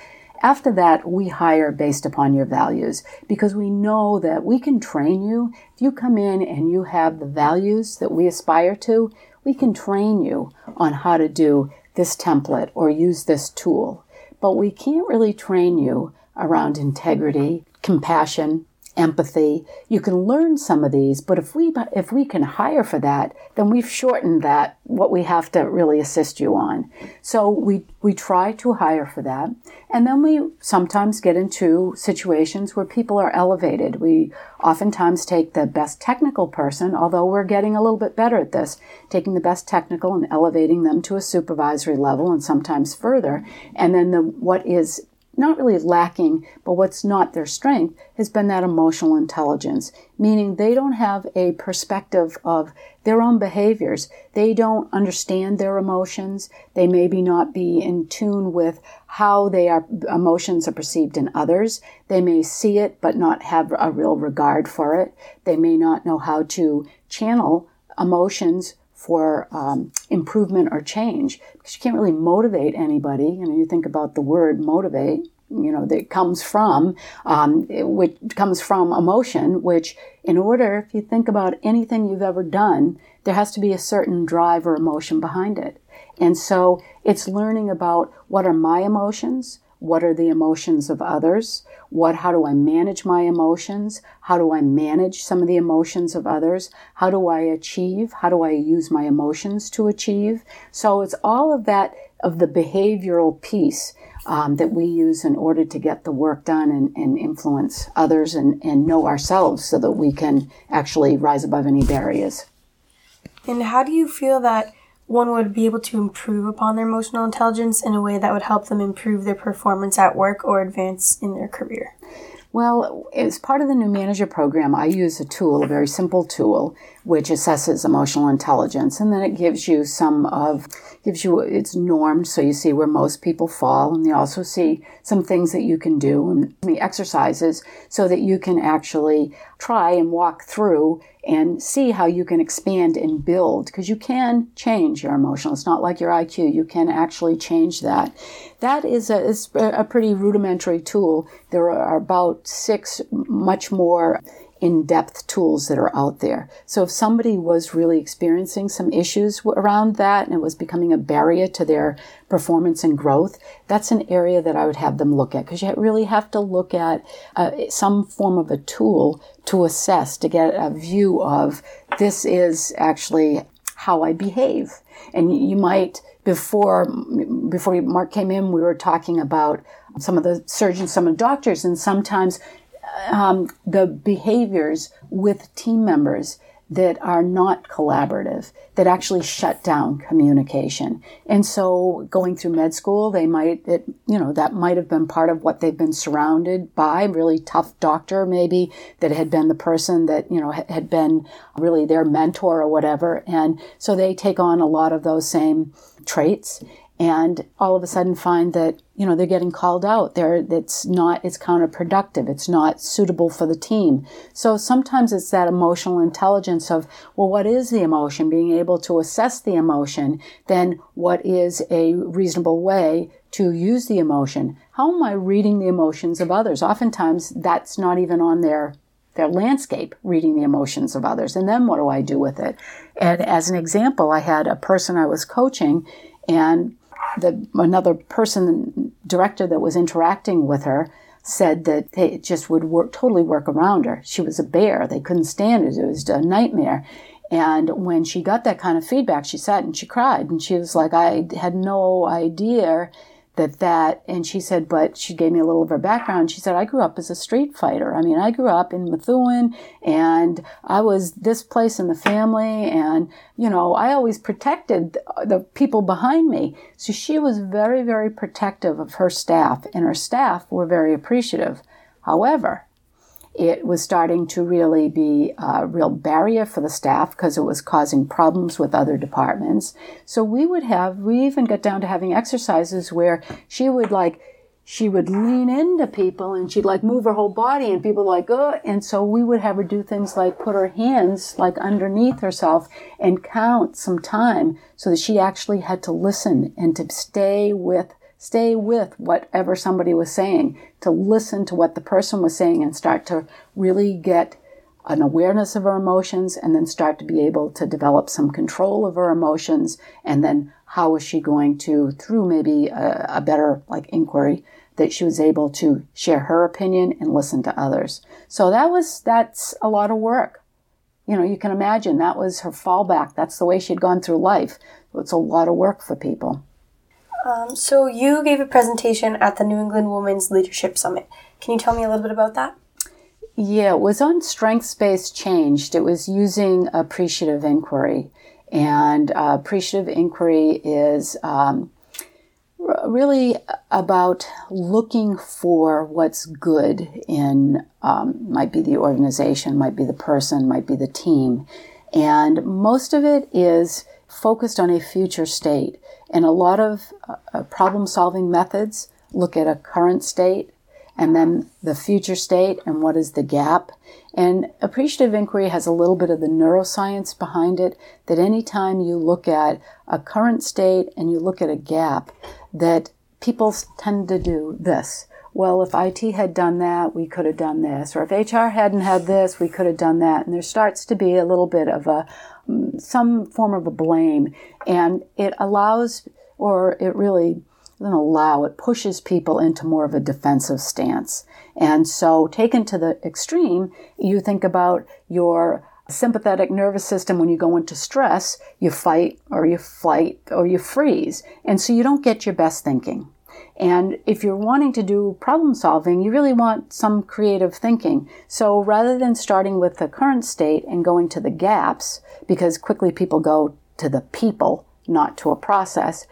S4: After that, we hire based upon your values because we know that we can train you. If you come in and you have the values that we aspire to, we can train you on how to do this template or use this tool. But we can't really train you around integrity, compassion, empathy. You can learn some of these, but if we if we can hire for that, then we've shortened that what we have to really assist you on. So we we try to hire for that, and then we sometimes get into situations where people are elevated. We oftentimes take the best technical person, although we're getting a little bit better at this, taking the best technical and elevating them to a supervisory level and sometimes further, and then the what is not really lacking, but what's not their strength has been that emotional intelligence, meaning they don't have a perspective of their own behaviors. They don't understand their emotions. They maybe not be in tune with how they are, emotions are perceived in others. They may see it, but not have a real regard for it. They may not know how to channel emotions for um, improvement or change because you can't really motivate anybody. You know, you think about the word motivate, you know, that comes from, um, which comes from emotion, which in order, if you think about anything you've ever done, there has to be a certain drive or emotion behind it. And so it's learning about what are my emotions, what are the emotions of others, what how do I manage my emotions, how do I manage some of the emotions of others, how do I achieve, how do I use my emotions to achieve. So it's all of that of the behavioral piece um, that we use in order to get the work done and, and influence others and, and know ourselves so that we can actually rise above any barriers.
S3: And how do you feel that one would be able to improve upon their emotional intelligence in a way that would help them improve their performance at work or advance in their career?
S4: Well, as part of the new manager program, I use a tool, a very simple tool, which assesses emotional intelligence, and then it gives you some of gives you it's normed, so you see where most people fall, and you also see some things that you can do and the exercises so that you can actually try and walk through and see how you can expand and build because you can change your emotional. It's not like your IQ. You can actually change that. That is a, is a pretty rudimentary tool. There are about six much more in depth tools that are out there. So if somebody was really experiencing some issues around that and it was becoming a barrier to their performance and growth, that's an area that I would have them look at because you really have to look at uh, some form of a tool to assess, to get a view of this is actually how I behave. And you might, before, before Mark came in, we were talking about some of the surgeons, some of the doctors, and sometimes um, the behaviors with team members that are not collaborative, that actually shut down communication. And so going through med school, they might, it, you know, that might have been part of what they've been surrounded by, really tough doctor maybe, that had been the person that, you know, had been really their mentor or whatever. And so they take on a lot of those same traits. And all of a sudden find that you know they're getting called out. There it's not it's counterproductive. It's not suitable for the team. So sometimes it's that emotional intelligence of well what is the emotion? Being able to assess the emotion then what is a reasonable way to use the emotion? How am i reading the emotions of others? Oftentimes that's not even on their their landscape reading the emotions of others. And then what do i do with it? And as an example i had a person i was coaching and the another person director that was interacting with her said that it just would work totally work around her. She was a bear; they couldn't stand it. It was a nightmare. And when she got that kind of feedback, she sat and she cried, and she was like, "I had no idea." That that and she said but she gave me a little of her background. She said i grew up as a street fighter. I mean i grew up in methuen and i was this place in the family and you know i always protected the people behind me. So she was very very protective of her staff and her staff were very appreciative. However it was starting to really be a real barrier for the staff because it was causing problems with other departments. So we would have, we even got down to having exercises where she would like, she would lean into people and she'd like move her whole body and people like, oh, and so we would have her do things like put her hands like underneath herself and count some time so that she actually had to listen and to stay with stay with whatever somebody was saying, to listen to what the person was saying and start to really get an awareness of her emotions and then start to be able to develop some control of her emotions. And then how is she going to through maybe a, a, better like inquiry that she was able to share her opinion and listen to others. So that was that's a lot of work. You know you can imagine that was her fallback. That's the way she'd gone through life. It's a lot of work for people
S3: um, so you gave a presentation at the New England Women's Leadership Summit. Can you tell me a little bit about that?
S4: Yeah, it was on strengths based changed. It was using appreciative inquiry. And uh, appreciative inquiry is um, r- really about looking for what's good in, um, might be the organization, might be the person, might be the team. And most of it is focused on a future state. And a lot of uh, problem solving methods look at a current state and then the future state and what is the gap. And appreciative inquiry has a little bit of the neuroscience behind it that anytime you look at a current state and you look at a gap, that people tend to do this. Well, if IT had done that, we could have done this. Or if HR hadn't had this, we could have done that. And there starts to be a little bit of a, some form of a blame. And it allows, or it really doesn't allow, it pushes people into more of a defensive stance. And so, taken to the extreme, you think about your sympathetic nervous system when you go into stress, you fight or you flight or you freeze. And so you don't get your best thinking. And if you're wanting to do problem solving, you really want some creative thinking. So rather than starting with the current state and going to the gaps, because quickly people go to the people, not to a process,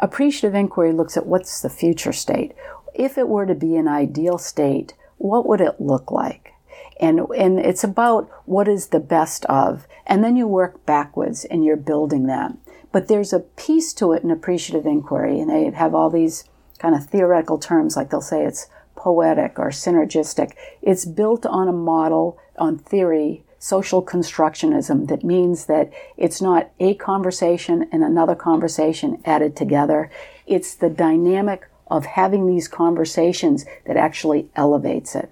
S4: appreciative inquiry looks at what's the future state. If it were to be an ideal state, what would it look like? And, and it's about what is the best of. And then you work backwards and you're building that. But there's a piece to it in appreciative inquiry, and they have all these kind of theoretical terms, like they'll say it's poetic or synergistic. It's built on a model, on theory, social constructionism, that means that it's not a conversation and another conversation added together. It's the dynamic of having these conversations that actually elevates it.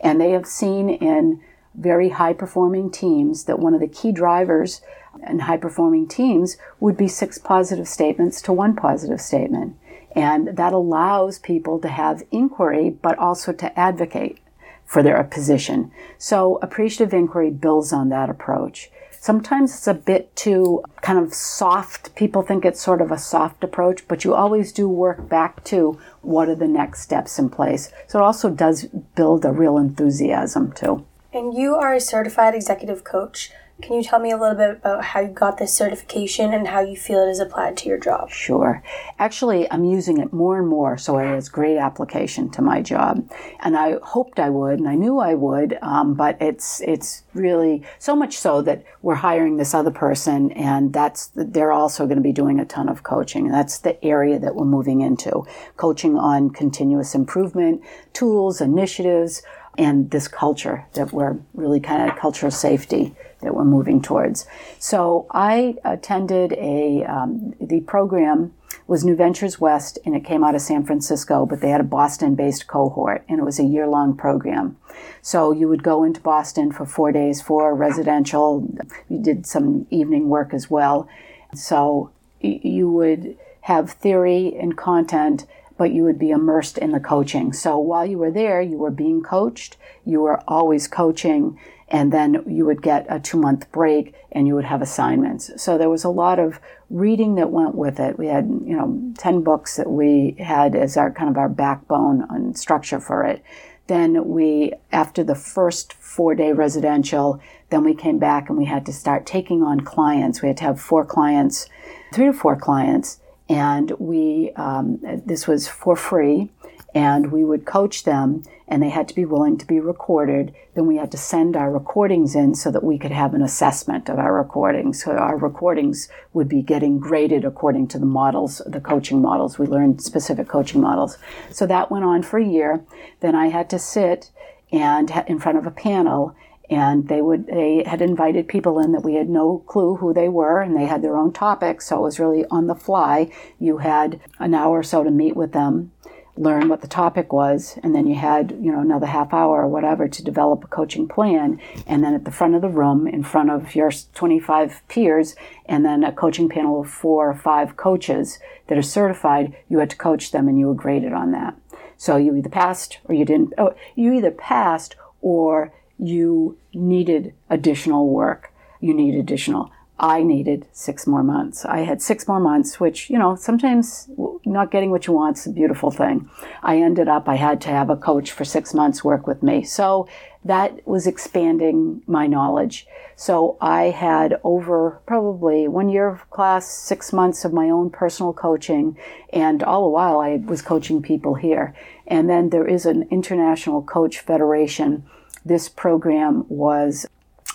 S4: And they have seen in very high performing teams that one of the key drivers in high performing teams would be six positive statements to one positive statement. And that allows people to have inquiry, but also to advocate for their position. So appreciative inquiry builds on that approach. Sometimes it's a bit too kind of soft. People think it's sort of a soft approach, but you always do work back to what are the next steps in place. So it also does build a real enthusiasm too.
S3: And you are a certified executive coach. Can you tell me a little bit about how you got this certification and how you feel it is applied to your job?
S4: Sure. Actually, I'm using it more and more, so it has great application to my job. And I hoped I would, and I knew I would, um, but it's it's really so much so that we're hiring this other person, and that's they're also going to be doing a ton of coaching. That's the area that we're moving into, coaching on continuous improvement, tools, initiatives, and this culture that we're really kind of culture of safety that we're moving towards. So I attended a um, the program was New Ventures West, and it came out of San Francisco, but they had a Boston-based cohort, and it was a year-long program. So you would go into Boston for four days for residential. We did some evening work as well. So you would have theory and content but you would be immersed in the coaching. So while you were there, you were being coached, you were always coaching, and then you would get a two month break and you would have assignments. So there was a lot of reading that went with it. We had, you know, 10 books that we had as our kind of our backbone and structure for it. Then we, after the first four day residential, then we came back and we had to start taking on clients. We had to have four clients, three to four clients and we um, this was for free and we would coach them and they had to be willing to be recorded. Then we had to send our recordings in so that we could have an assessment of our recordings. So our recordings would be getting graded according to the models the coaching models. We learned specific coaching models. So that went on for a year. Then i had to sit and in front of a panel and they would they had invited people in that we had no clue who they were and they had their own topics. So it was really on the fly. You had an hour or so to meet with them learn what the topic was and then you had you know another half hour or whatever to develop a coaching plan and then at the front of the room in front of your 25 peers and then a coaching panel of four or five coaches that are certified you had to coach them and you were graded on that so you either passed or you didn't oh, you either passed or you needed additional work. You need additional. I needed six more months. I had six more months, which, you know, sometimes not getting what you want is a beautiful thing. I ended up, I had to have a coach for six months work with me. So that was expanding my knowledge. So I had over probably one year of class, six months of my own personal coaching, and all the while I was coaching people here. And then there is an International Coach Federation this program was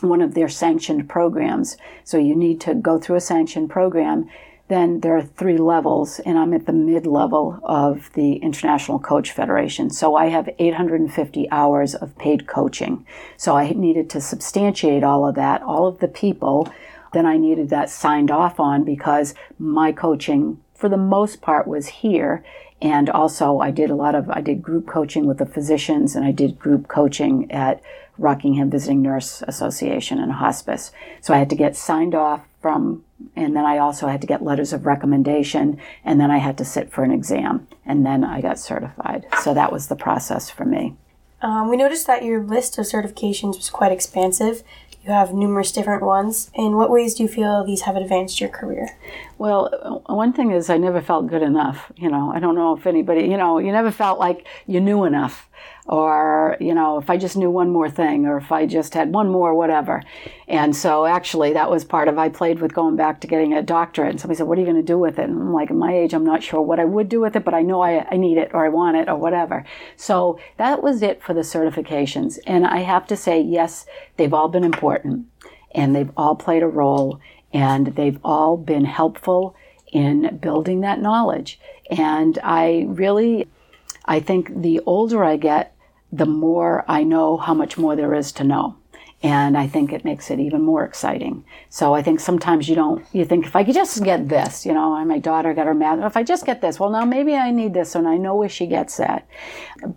S4: one of their sanctioned programs. So you need to go through a sanctioned program. Then there are three levels, and I'm at the mid level of the International Coach Federation. So I have 850 hours of paid coaching. So I needed to substantiate all of that, all of the people. Then I needed that signed off on because my coaching, for the most part, was here and also, I did a lot of I did group coaching with the physicians, and I did group coaching at Rockingham Visiting Nurse Association and Hospice. So I had to get signed off from, and then I also had to get letters of recommendation, and then I had to sit for an exam, and then I got certified. So that was the process for me.
S3: Um, we noticed that your list of certifications was quite expansive. You have numerous different ones. In what ways do you feel these have advanced your career?
S4: Well, one thing is I never felt good enough. You know, I don't know if anybody, you know, you never felt like you knew enough or you know if i just knew one more thing or if i just had one more whatever. And so actually that was part of i played with going back to getting a doctorate. And somebody said what are you going to do with it? And i'm like at my age i'm not sure what i would do with it but i know I, I need it or i want it or whatever. So that was it for the certifications. And i have to say yes they've all been important and they've all played a role and they've all been helpful in building that knowledge. And i really I think the older I get, the more I know how much more there is to know. And I think it makes it even more exciting. So I think sometimes you don't, you think if I could just get this, you know, my daughter got her math, if I just get this, well, now maybe I need this and I know where she gets that.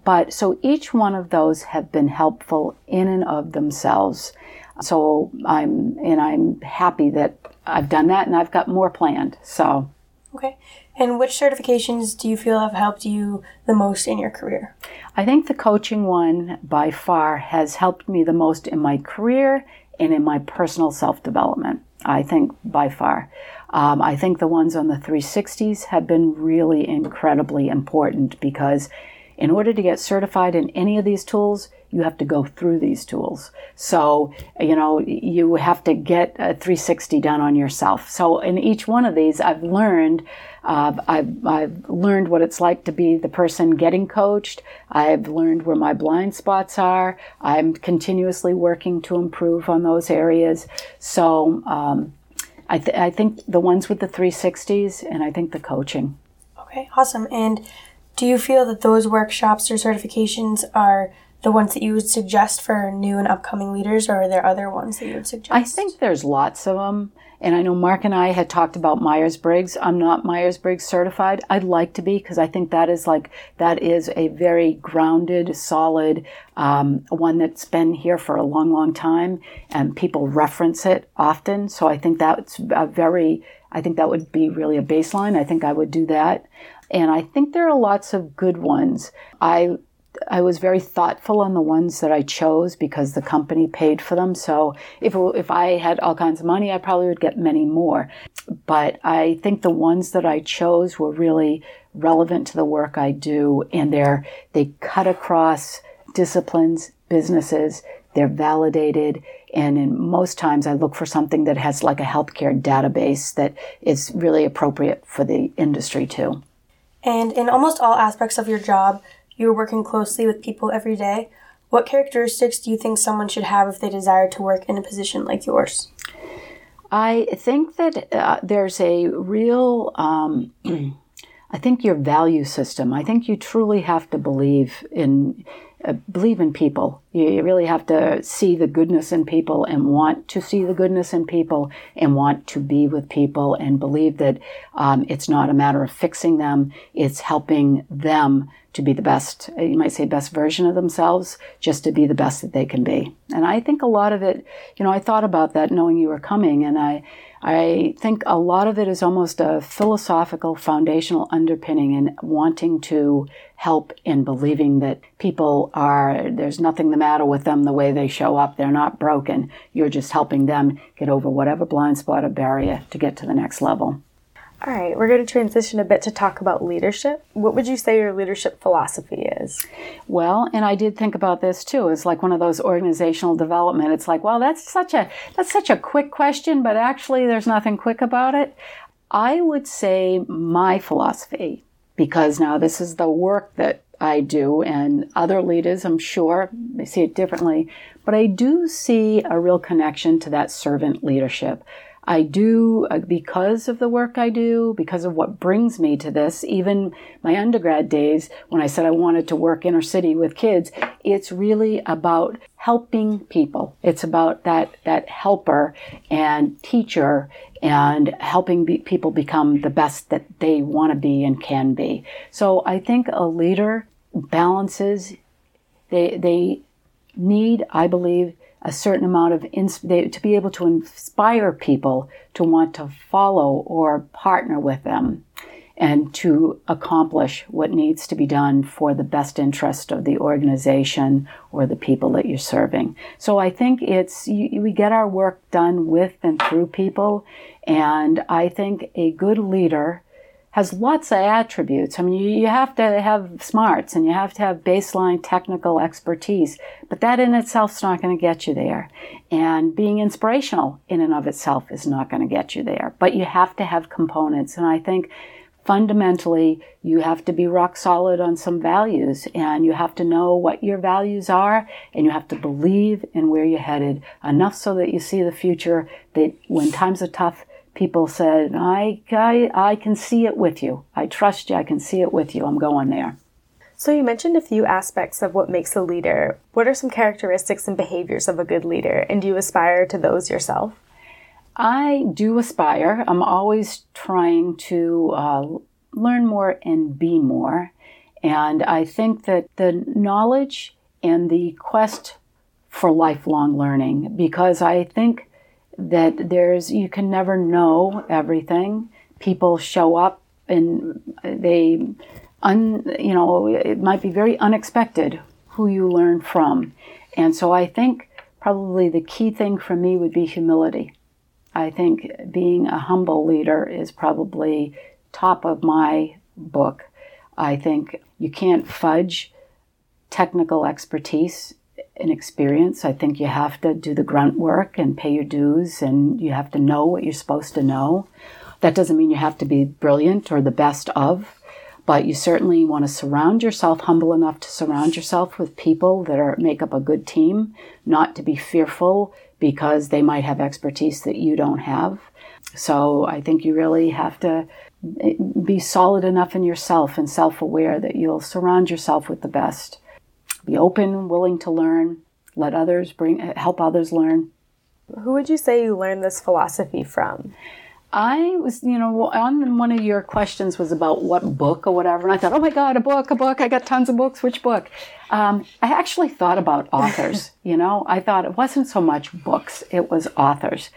S4: But so each one of those have been helpful in and of themselves. So I'm, and I'm happy that I've done that and I've got more planned. So.
S3: Okay. And which certifications do you feel have helped you the most in your career?
S4: I think the coaching one by far has helped me the most in my career and in my personal self development. I think by far. Um, I think the ones on the 360s have been really incredibly important because in order to get certified in any of these tools, you have to go through these tools. So, you know, you have to get a 360 done on yourself. So, in each one of these, I've learned. Uh, I've, I've learned what it's like to be the person getting coached. I've learned where my blind spots are. I'm continuously working to improve on those areas. So, um, I, th- I think the ones with the 360s and I think the coaching.
S3: Okay, awesome. And do you feel that those workshops or certifications are the ones that you would suggest for new and upcoming leaders, or are there other ones that you would suggest?
S4: I think there's lots of them. And I know Mark and I had talked about Myers Briggs. I'm not Myers Briggs certified. I'd like to be because I think that is like, that is a very grounded, solid, um, one that's been here for a long, long time and people reference it often. So I think that's a very, I think that would be really a baseline. I think I would do that. And I think there are lots of good ones. I I was very thoughtful on the ones that I chose because the company paid for them. So if, if I had all kinds of money, I probably would get many more. But I think the ones that I chose were really relevant to the work I do and they're, they cut across disciplines, businesses, they're validated. And in most times I look for something that has like a healthcare database that is really appropriate for the industry too.
S3: And in almost all aspects of your job, you're working closely with people every day. What characteristics do you think someone should have if they desire to work in a position like yours?
S4: I think that uh, there's a real, um, I think your value system. I think you truly have to believe in uh, believe in people. You, you, really have to see the goodness in people and want to see the goodness in people and want to be with people and believe that um, it's not a matter of fixing them, it's helping them to be the best, uh, you might say, best version of themselves, just to be the best that they can be. And I think a lot of it, you know, I thought about that knowing you were coming, and I, I think a lot of it is almost a philosophical, foundational underpinning in wanting to help in believing that people are, there's nothing the matter with them the way they show up. They're not broken. You're just helping them get over whatever blind spot or barrier to get to the next level.
S2: All right, we're going to transition a bit to talk about leadership. What would you say your leadership philosophy is?
S4: Well, and I did think about this too. It's like one of those organizational development. It's like, well, that's such a that's such a quick question, but actually there's nothing quick about it. I would say my philosophy because now this is the work that I do and other leaders, I'm sure, they see it differently, but I do see a real connection to that servant leadership. I do, uh, because of the work I do, because of what brings me to this, even my undergrad days when I said I wanted to work inner city with kids, it's really about helping people. It's about that, that helper and teacher and helping be, people become the best that they want to be and can be. So I think a leader balances, they, they need, I believe, a certain amount of they, to be able to inspire people to want to follow or partner with them and to accomplish what needs to be done for the best interest of the organization or the people that you're serving. So I think it's you, we get our work done with and through people and I think a good leader has lots of attributes. I mean, you, you have to have smarts and you have to have baseline technical expertise, but that in itself is not going to get you there. And being inspirational in and of itself is not going to get you there. But you have to have components. And I think fundamentally you have to be rock solid on some values and you have to know what your values are and you have to believe in where you're headed enough so that you see the future that when times are tough people said, I, I, I can see it with you. I trust you. I can see it with you. I'm going there.
S2: So, you mentioned a few aspects of what makes a leader. What are some characteristics and behaviors of a good leader? And do you aspire to those yourself?
S4: I do aspire. I'm always trying to uh, learn more and be more. And I think that the knowledge and the quest for lifelong learning, because I think that there's you can never know everything. People show up and they un, you know it might be very unexpected who you learn from. And so I think probably the key thing for me would be humility. I think being a humble leader is probably top of my book. I think you can't fudge technical expertise an experience. I think you have to do the grunt work and pay your dues, and you have to know what you're supposed to know. That doesn't mean you have to be brilliant or the best of, but you certainly want to surround yourself humble enough to surround yourself with people that are make up a good team, not to be fearful because they might have expertise that you don't have. So I think you really have to eh, be solid enough in yourself and self-aware that you'll surround yourself with the best. Be open, willing to learn, let others bring help others learn.
S2: Who would you say you learned this philosophy from?
S4: I was, you know, on one of your questions was about what book or whatever, and I thought, oh my God, a book, a book. I got tons of books. Which book? Um, I actually thought about authors. you know, I thought it wasn't so much books; it was authors.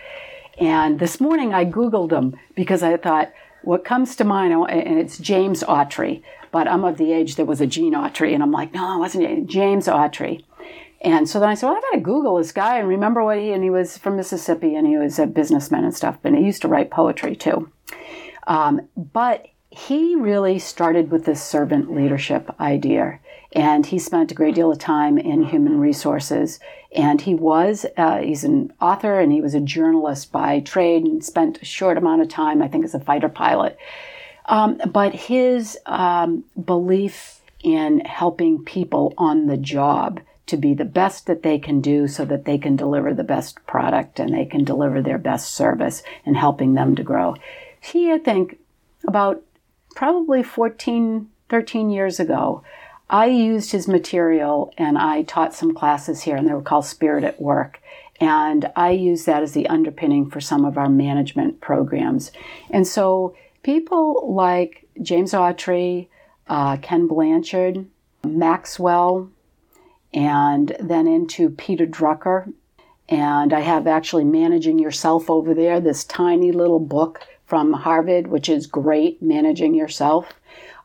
S4: And this morning I Googled them because I thought, what comes to mind, and it's James Autry, but I'm of the age there was a Gene Autry, and I'm like, no, it wasn't James Autry. And so then I said, well, I got to Google this guy and remember what he, and he was from Mississippi and he was a businessman and stuff, but he used to write poetry too. Um, but he really started with this servant leadership idea. And he spent a great deal of time in human resources. And he was, uh, he's an author and he was a journalist by trade and spent a short amount of time, I think, as a fighter pilot. Um, but his um, belief in helping people on the job to be the best that they can do so that they can deliver the best product and they can deliver their best service and helping them to grow. He, I think, about probably 14, 13 years ago, I used his material and I taught some classes here, and they were called Spirit at Work. And I use that as the underpinning for some of our management programs. And so people like James Autry, uh, Ken Blanchard, Maxwell, and then into Peter Drucker. And I have actually Managing Yourself over there, this tiny little book from Harvard, which is great, Managing Yourself.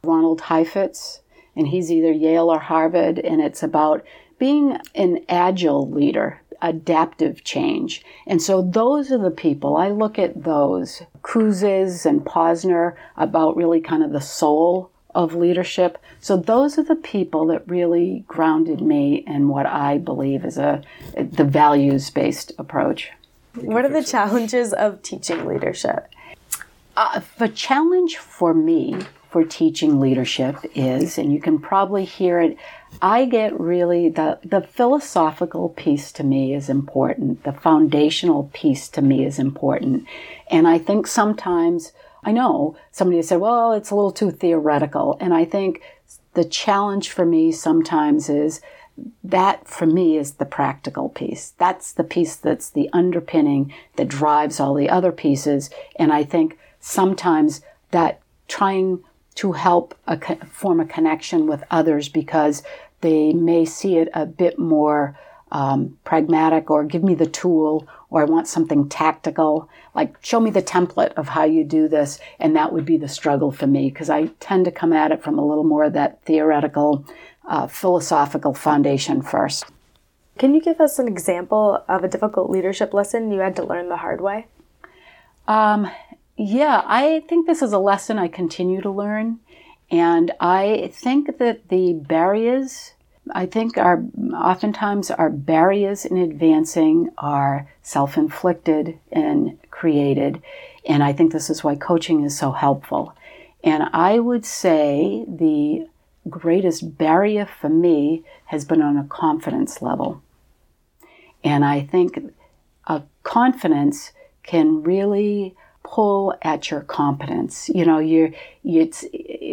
S4: Ronald Heifetz, and he's either Yale or Harvard, and it's about being an agile leader, adaptive change. And so those are the people, I look at those, Kouzes and Posner, about really kind of the soul of leadership. So those are the people that really grounded me in what I believe is a the values based approach.
S2: What are the challenges of teaching leadership?
S4: Uh, the challenge for me for teaching leadership is, and you can probably hear it, I get really the, the philosophical piece to me is important. The foundational piece to me is important. And I think sometimes I know somebody said, well, it's a little too theoretical. And I think the challenge for me sometimes is that for me is the practical piece. That's the piece that's the underpinning that drives all the other pieces. And I think sometimes that trying to help a, form a connection with others because they may see it a bit more um, pragmatic or give me the tool or I want something tactical. Like, show me the template of how you do this. And that would be the struggle for me because I tend to come at it from a little more of that theoretical, uh, philosophical foundation first.
S2: Can you give us an example of a difficult leadership lesson you had to learn the hard way?
S4: Um, yeah, I think this is a lesson I continue to learn. And I think that the barriers I think our oftentimes our barriers in advancing are self-inflicted and created, and I think this is why coaching is so helpful. And I would say the greatest barrier for me has been on a confidence level. And I think a confidence can really pull at your competence. You know, you it's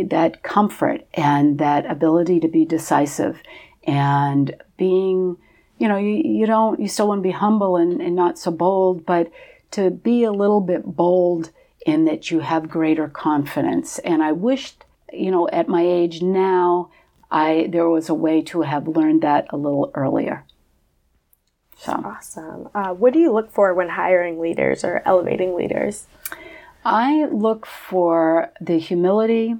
S4: that comfort and that ability to be decisive and being, you know, you, you don't, you still want to be humble and, and not so bold, but to be a little bit bold in that you have greater confidence. And I wished, you know, at my age now, I there was a way to have learned that a little earlier.
S2: So awesome. Uh, what do you look for when hiring leaders or elevating leaders?
S4: I look for the humility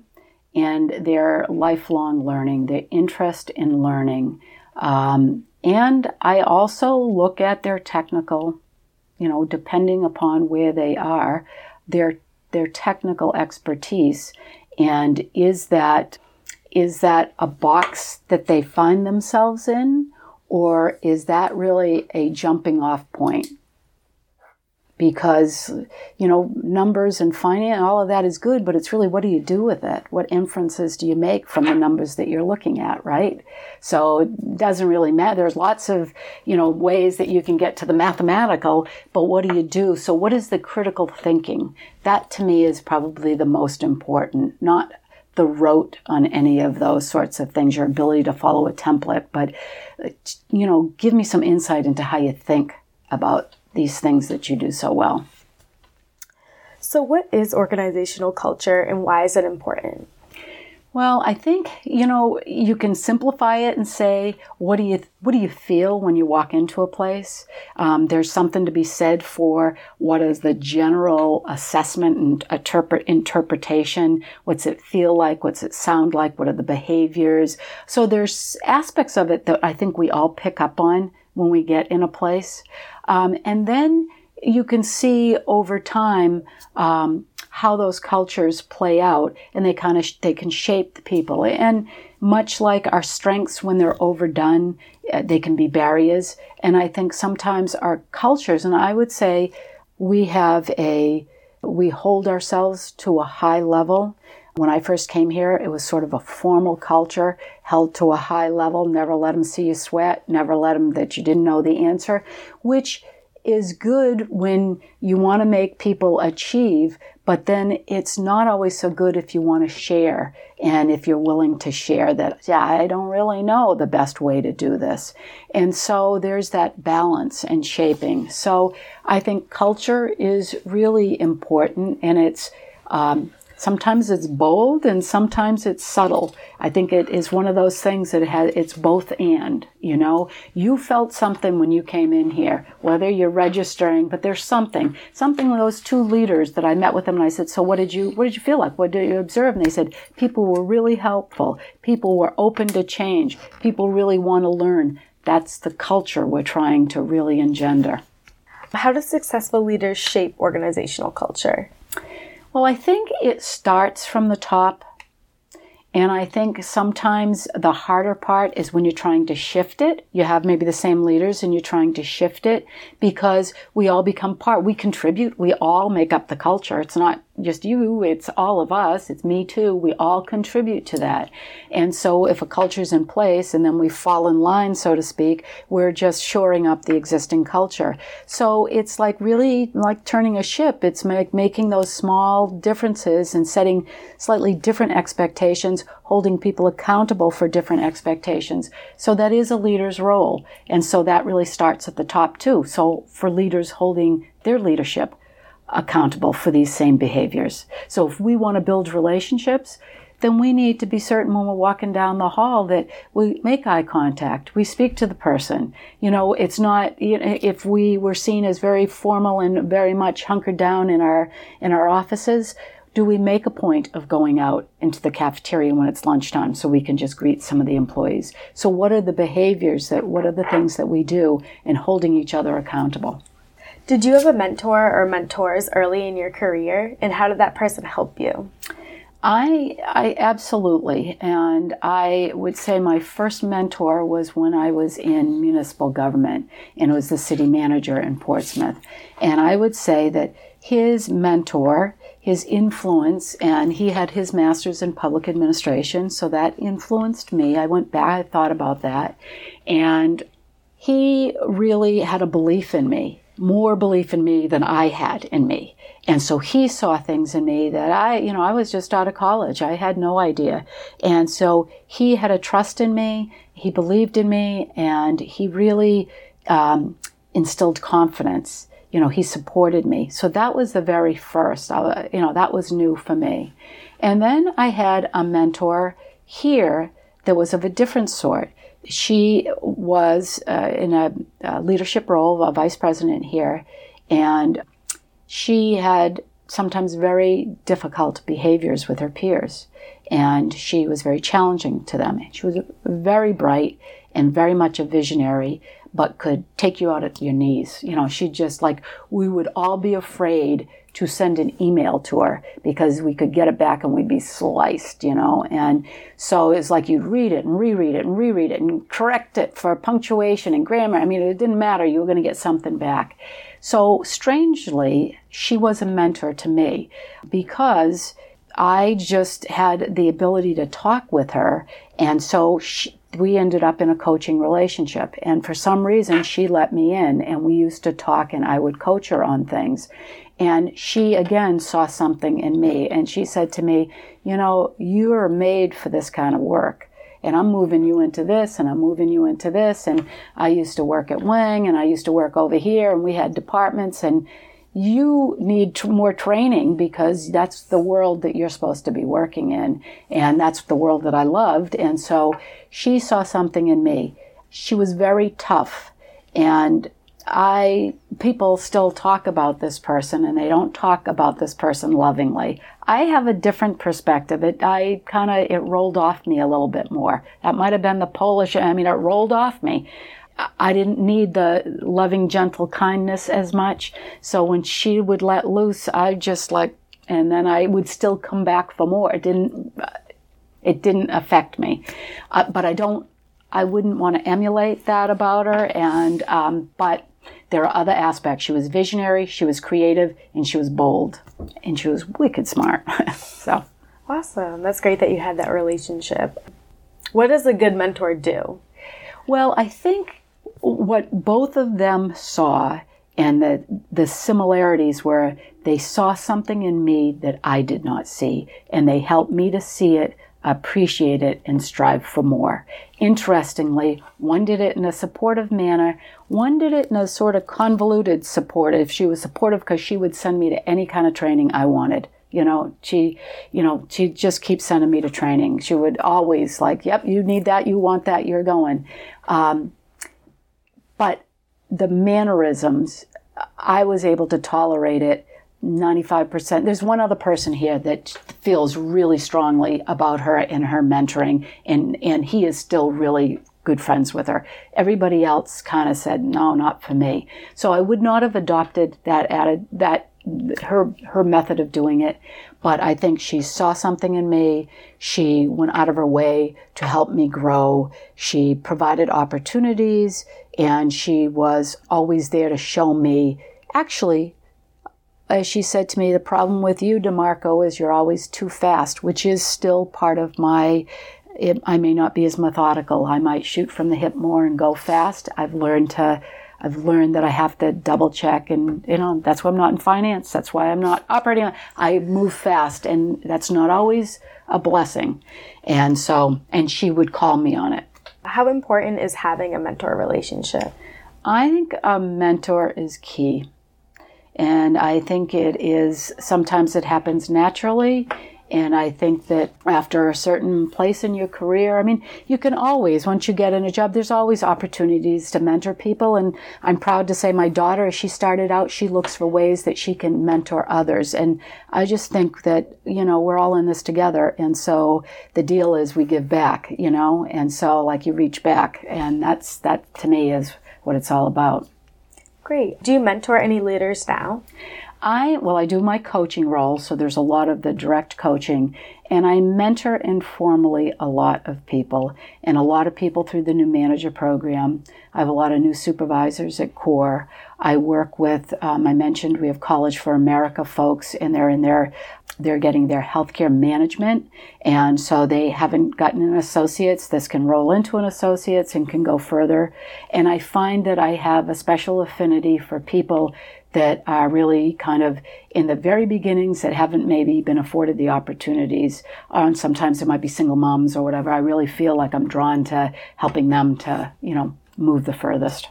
S4: and their lifelong learning, their interest in learning. Um, and I also look at their technical, you know, depending upon where they are, their their technical expertise, and is that is that a box that they find themselves in, Or is that really a jumping off point? because you know numbers and finance all of that is good but it's really what do you do with it? What inferences do you make from the numbers that you're looking at right? So it doesn't really matter. There's lots of you know ways that you can get to the mathematical but what do you do? So what is the critical thinking? That to me is probably the most important not the rote on any of those sorts of things your ability to follow a template but you know give me some insight into how you think about these things that you do so well.
S2: So, what is organizational culture and why is it important?
S4: Well, I think you know you can simplify it and say, "What do you what do you feel when you walk into a place?" Um, there's something to be said for what is the general assessment and interpret interpretation. What's it feel like? What's it sound like? What are the behaviors? So there's aspects of it that I think we all pick up on when we get in a place. Um, and then you can see over time um, how those cultures play out and they kind of sh- they can shape the people. And much like our strengths when they're overdone uh, they can be barriers. And i think sometimes our cultures and i would say we have a we hold ourselves to a high level. When I first came here, it was sort of a formal culture, held to a high level, never let them see you sweat, never let them that you didn't know the answer, which is good when you want to make people achieve, but then it's not always so good if you want to share and if you're willing to share that, yeah, I don't really know the best way to do this. And so there's that balance and shaping. So I think culture is really important and it's, um, Sometimes it's bold and sometimes it's subtle. I think it is one of those things that it has, it's both and, you know. You felt something when you came in here, whether you're registering, but there's something, something those two leaders that I met with them and I said, so what did you, what did you feel like? What did you observe? And they said, people were really helpful. People were open to change. People really want to learn. That's the culture we're trying to really engender.
S2: How do successful leaders shape organizational culture?
S4: Well, I think it starts from the top. And I think sometimes the harder part is when you're trying to shift it. You have maybe the same leaders and you're trying to shift it because we all become part. We contribute. We all make up the culture. It's not just you, it's all of us, it's me too. We all contribute to that. And so if a culture is in place and then we fall in line, so to speak, we're just shoring up the existing culture. So it's like really like turning a ship. It's making those small differences and setting slightly different expectations, holding people accountable for different expectations. So that is a leader's role. And so that really starts at the top too. So for leaders holding their leadership, accountable for these same behaviors. So if we want to build relationships, then we need to be certain when we're walking down the hall that we make eye contact, we speak to the person. You know, it's not you know, if we were seen as very formal and very much hunkered down in our in our offices. Do we make a point of going out into the cafeteria when it's lunchtime so we can just greet some of the employees? So, what are the behaviors that, what are the things that we do in holding each other accountable?
S2: Did you have a mentor or mentors early in your career, and how did that person help you?
S4: I, I absolutely, and I would say my first mentor was when I was in municipal government, and was the city manager in Portsmouth. And I would say that his mentor, his influence, and he had his master's in public administration, so that influenced me. I went back, I thought about that, and he really had a belief in me more belief in me than I had in me. And so he saw things in me that I, you know, I was just out of college. I had no idea. And so he had a trust in me. He believed in me and he really um, instilled confidence. You know, he supported me. So that was the very first, you know, that was new for me. And then I had a mentor here that was of a different sort she was uh, in a, a, leadership role, a vice president here, and she had sometimes very difficult behaviors with her peers, and she was very challenging to them. She was very bright and very much a visionary, but could take you out at your knees. You know, she just like, we would all be afraid to send an email to her because we could get it back and we'd be sliced, you know. And so it's like you'd read it and reread it and reread it and correct it for punctuation and grammar. I mean, it didn't matter. You were going to get something back. So strangely, she was a mentor to me because I just had the ability to talk with her. And so she, we ended up in a coaching relationship. And for some reason, she let me in and we used to talk and I would coach her on things. And she again saw something in me and she said to me, You know, you are made for this kind of work. And I'm moving you into this and I'm moving you into this. And I used to work at Wing and I used to work over here and we had departments and you need t- more training because that's the world that you're supposed to be working in. And that's the world that I loved. And so she saw something in me. She was very tough. And I people still talk about this person and they don't talk about this person lovingly. I have a different perspective. It I kind of it rolled off me a little bit more. That might have been the Polish. I mean, it rolled off me. I didn't need the loving, gentle kindness as much. So when she would let loose, I just like, and then I would still come back for more. It didn't. It didn't affect me, uh, but I don't. I wouldn't want to emulate that about her. And um, but there are other aspects. She was visionary, she was creative, and she was bold, and she was wicked smart. so
S2: awesome! That's great that you had that relationship. What does a good mentor do?
S4: Well, I think what both of them saw and the the similarities were they saw something in me that I did not see, and they helped me to see it appreciate it and strive for more. Interestingly, one did it in a supportive manner, one did it in a sort of convoluted supportive. She was supportive because she would send me to any kind of training I wanted. You know, she, you know, she just keeps sending me to training. She would always like, "Yep, you need that, you want that, you're going." Um, but the mannerisms, I was able to tolerate it 95%. There's one other person here that feels really strongly about her and her mentoring, and, and he is still really good friends with her. Everybody else kind of said, no, not for me. So I would not have adopted that added, that her her method of doing it but i think she saw something in me she went out of her way to help me grow she provided opportunities and she was always there to show me actually as she said to me, the problem with you, DeMarco, is you're always too fast, which is still part of my. It, I may not be as methodical. I might shoot from the hip more and go fast. I've learned to. I've learned that I have to double check, and you know that's why I'm not in finance. That's why I'm not operating. On, I move fast, and that's not always a blessing. And so, and she would call me on it.
S2: How important is having a mentor relationship?
S4: I think a mentor is key. And I think it is sometimes it happens naturally. And I think that after a certain place in your career, I mean, you can always, once you get in a job, there's always opportunities to mentor people. And I'm proud to say my daughter, as she started out, she looks for ways that she can mentor others. And I just think that, you know, we're all in this together. And so the deal is we give back, you know, and so like you reach back. And that's, that to me is what it's all about.
S2: Great. Do you mentor any leaders now?
S4: I, well, I do my coaching role, so there's a lot of the direct coaching, and I mentor informally a lot of people, and a lot of people through the new manager program. I have a lot of new supervisors at CORE. I work with, um, I mentioned we have College for America folks, and they're in their they're getting their healthcare management, and so they haven't gotten an associate's. This can roll into an associate's and can go further. And I find that I have a special affinity for people that are really kind of in the very beginnings that haven't maybe been afforded the opportunities. Um, sometimes it might be single moms or whatever. I really feel like I'm drawn to helping them to, you know, move the furthest.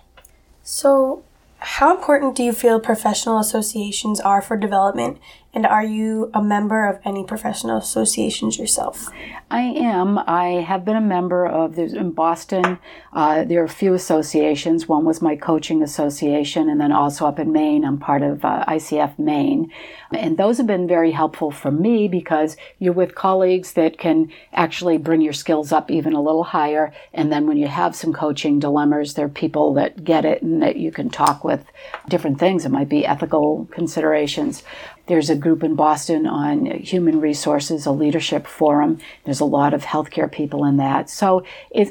S3: So, how important do you feel professional associations are for development And are you a member of any professional associations yourself?
S4: I am. I have been a member of, there's in Boston, uh, there are a few associations. One was my coaching association, and then also up in Maine, I'm part of uh, ICF Maine. And those have been very helpful for me because you're with colleagues that can actually bring your skills up even a little higher. And then when you have some coaching dilemmas, there are people that get it and that you can talk with different things. It might be ethical considerations. There's a group in Boston on human resources, a leadership forum. There's a lot of healthcare people in that. So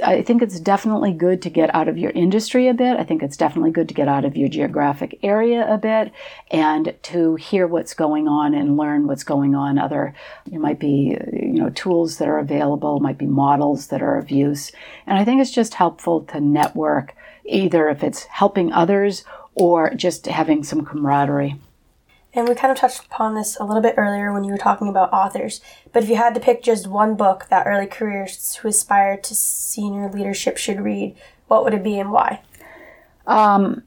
S4: I think it's definitely good to get out of your industry a bit. I think it's definitely good to get out of your geographic area a bit and to hear what's going on and learn what's going on. Other, it might be, you know, tools that are available, might be models that are of use. And I think it's just helpful to network, either if it's helping others or just having some camaraderie.
S3: And we kind of touched upon this a little bit earlier when you were talking about authors. But if you had to pick just one book that early careers who aspire to senior leadership should read, what would it be and why?
S4: Um,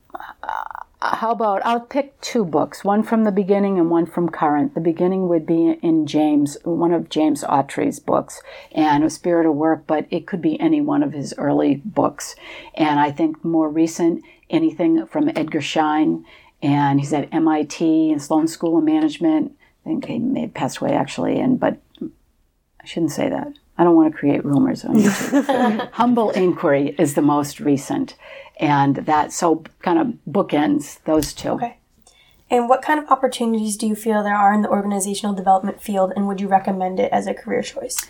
S4: how about I'll pick two books, one from the beginning and one from current. The beginning would be in James, one of James Autry's books, and A Spirit of Work, but it could be any one of his early books. And I think more recent, anything from Edgar Schein and he's at MIT and Sloan School of Management. I think he may have passed away actually, and but I shouldn't say that. I don't want to create rumors on YouTube. Humble Inquiry is the most recent, and that so kind of bookends those two.
S3: Okay. And what kind of opportunities do you feel there are in the organizational development field, and would you recommend it as a career choice?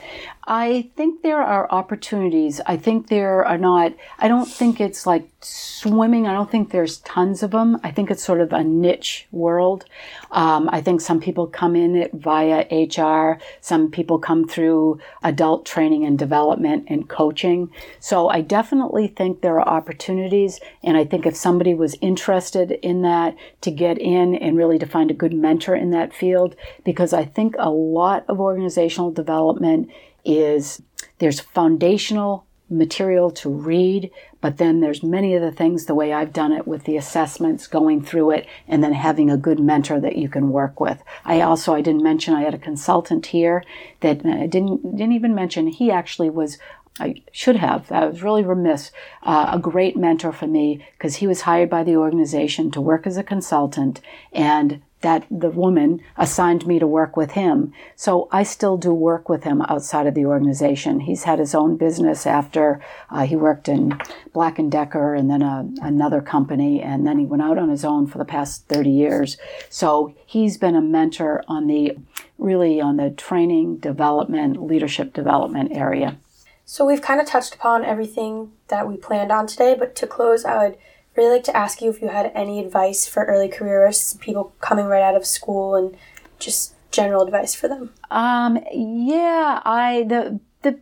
S4: I think there are opportunities. I think there are not, I don't think it's like swimming. I don't think there's tons of them. I think it's sort of a niche world. Um, I think some people come in it via HR. Some people come through adult training and development and coaching. So I definitely think there are opportunities. And I think if somebody was interested in that to get in and really to find a good mentor in that field, because I think a lot of organizational development is there's foundational material to read, but then there's many of the things the way I've done it with the assessments, going through it, and then having a good mentor that you can work with. I also I didn't mention I had a consultant here that I didn't didn't even mention he actually was. I should have. I was really remiss. Uh, a great mentor for me because he was hired by the organization to work as a consultant, and that the woman assigned me to work with him. So I still do work with him outside of the organization. He's had his own business after uh, he worked in Black and Decker and then a, another company, and then he went out on his own for the past 30 years. So he's been a mentor on the really on the training, development, leadership development area.
S3: So we've kind of touched upon everything that we planned on today, but to close, I would really like to ask you if you had any advice for early careerists, people coming right out of school, and just general advice for them.
S4: Um, yeah, I the the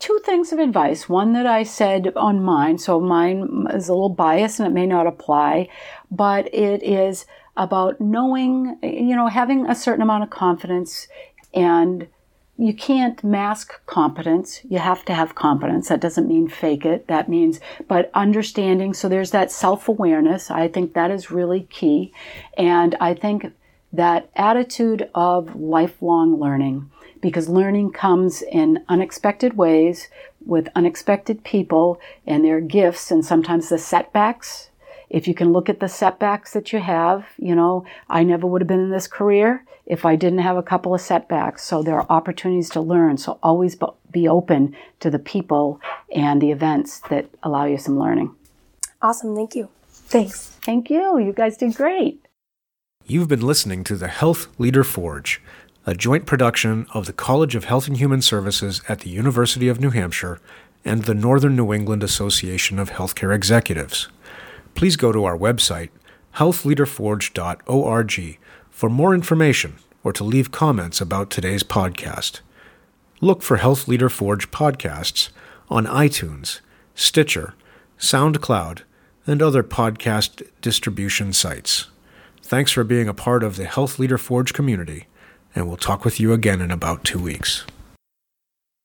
S4: two things of advice. One that I said on mine, so mine is a little biased and it may not apply, but it is about knowing, you know, having a certain amount of confidence and you can't mask competence. You have to have competence. That doesn't mean fake it. That means, but understanding. So there's that self awareness. I think that is really key. And I think that attitude of lifelong learning, because learning comes in unexpected ways with unexpected people and their gifts and sometimes the setbacks. If you can look at the setbacks that you have, you know, I never would have been in this career if I didn't have a couple of setbacks. So there are opportunities to learn. So always be open to the people and the events that allow you some learning.
S3: Awesome. Thank you.
S4: Thanks. Thank you. You guys did great.
S1: You've been listening to the Health Leader Forge, a joint production of the College of Health and Human Services at the University of New Hampshire and the Northern New England Association of Healthcare Executives. Please go to our website, healthleaderforge.org for more information or to leave comments about today's podcast. Look for Health Leader Forge podcasts on iTunes, Stitcher, SoundCloud, and other podcast distribution sites. Thanks for being a part of the Health Leader Forge community, and we'll talk with you again in about two weeks.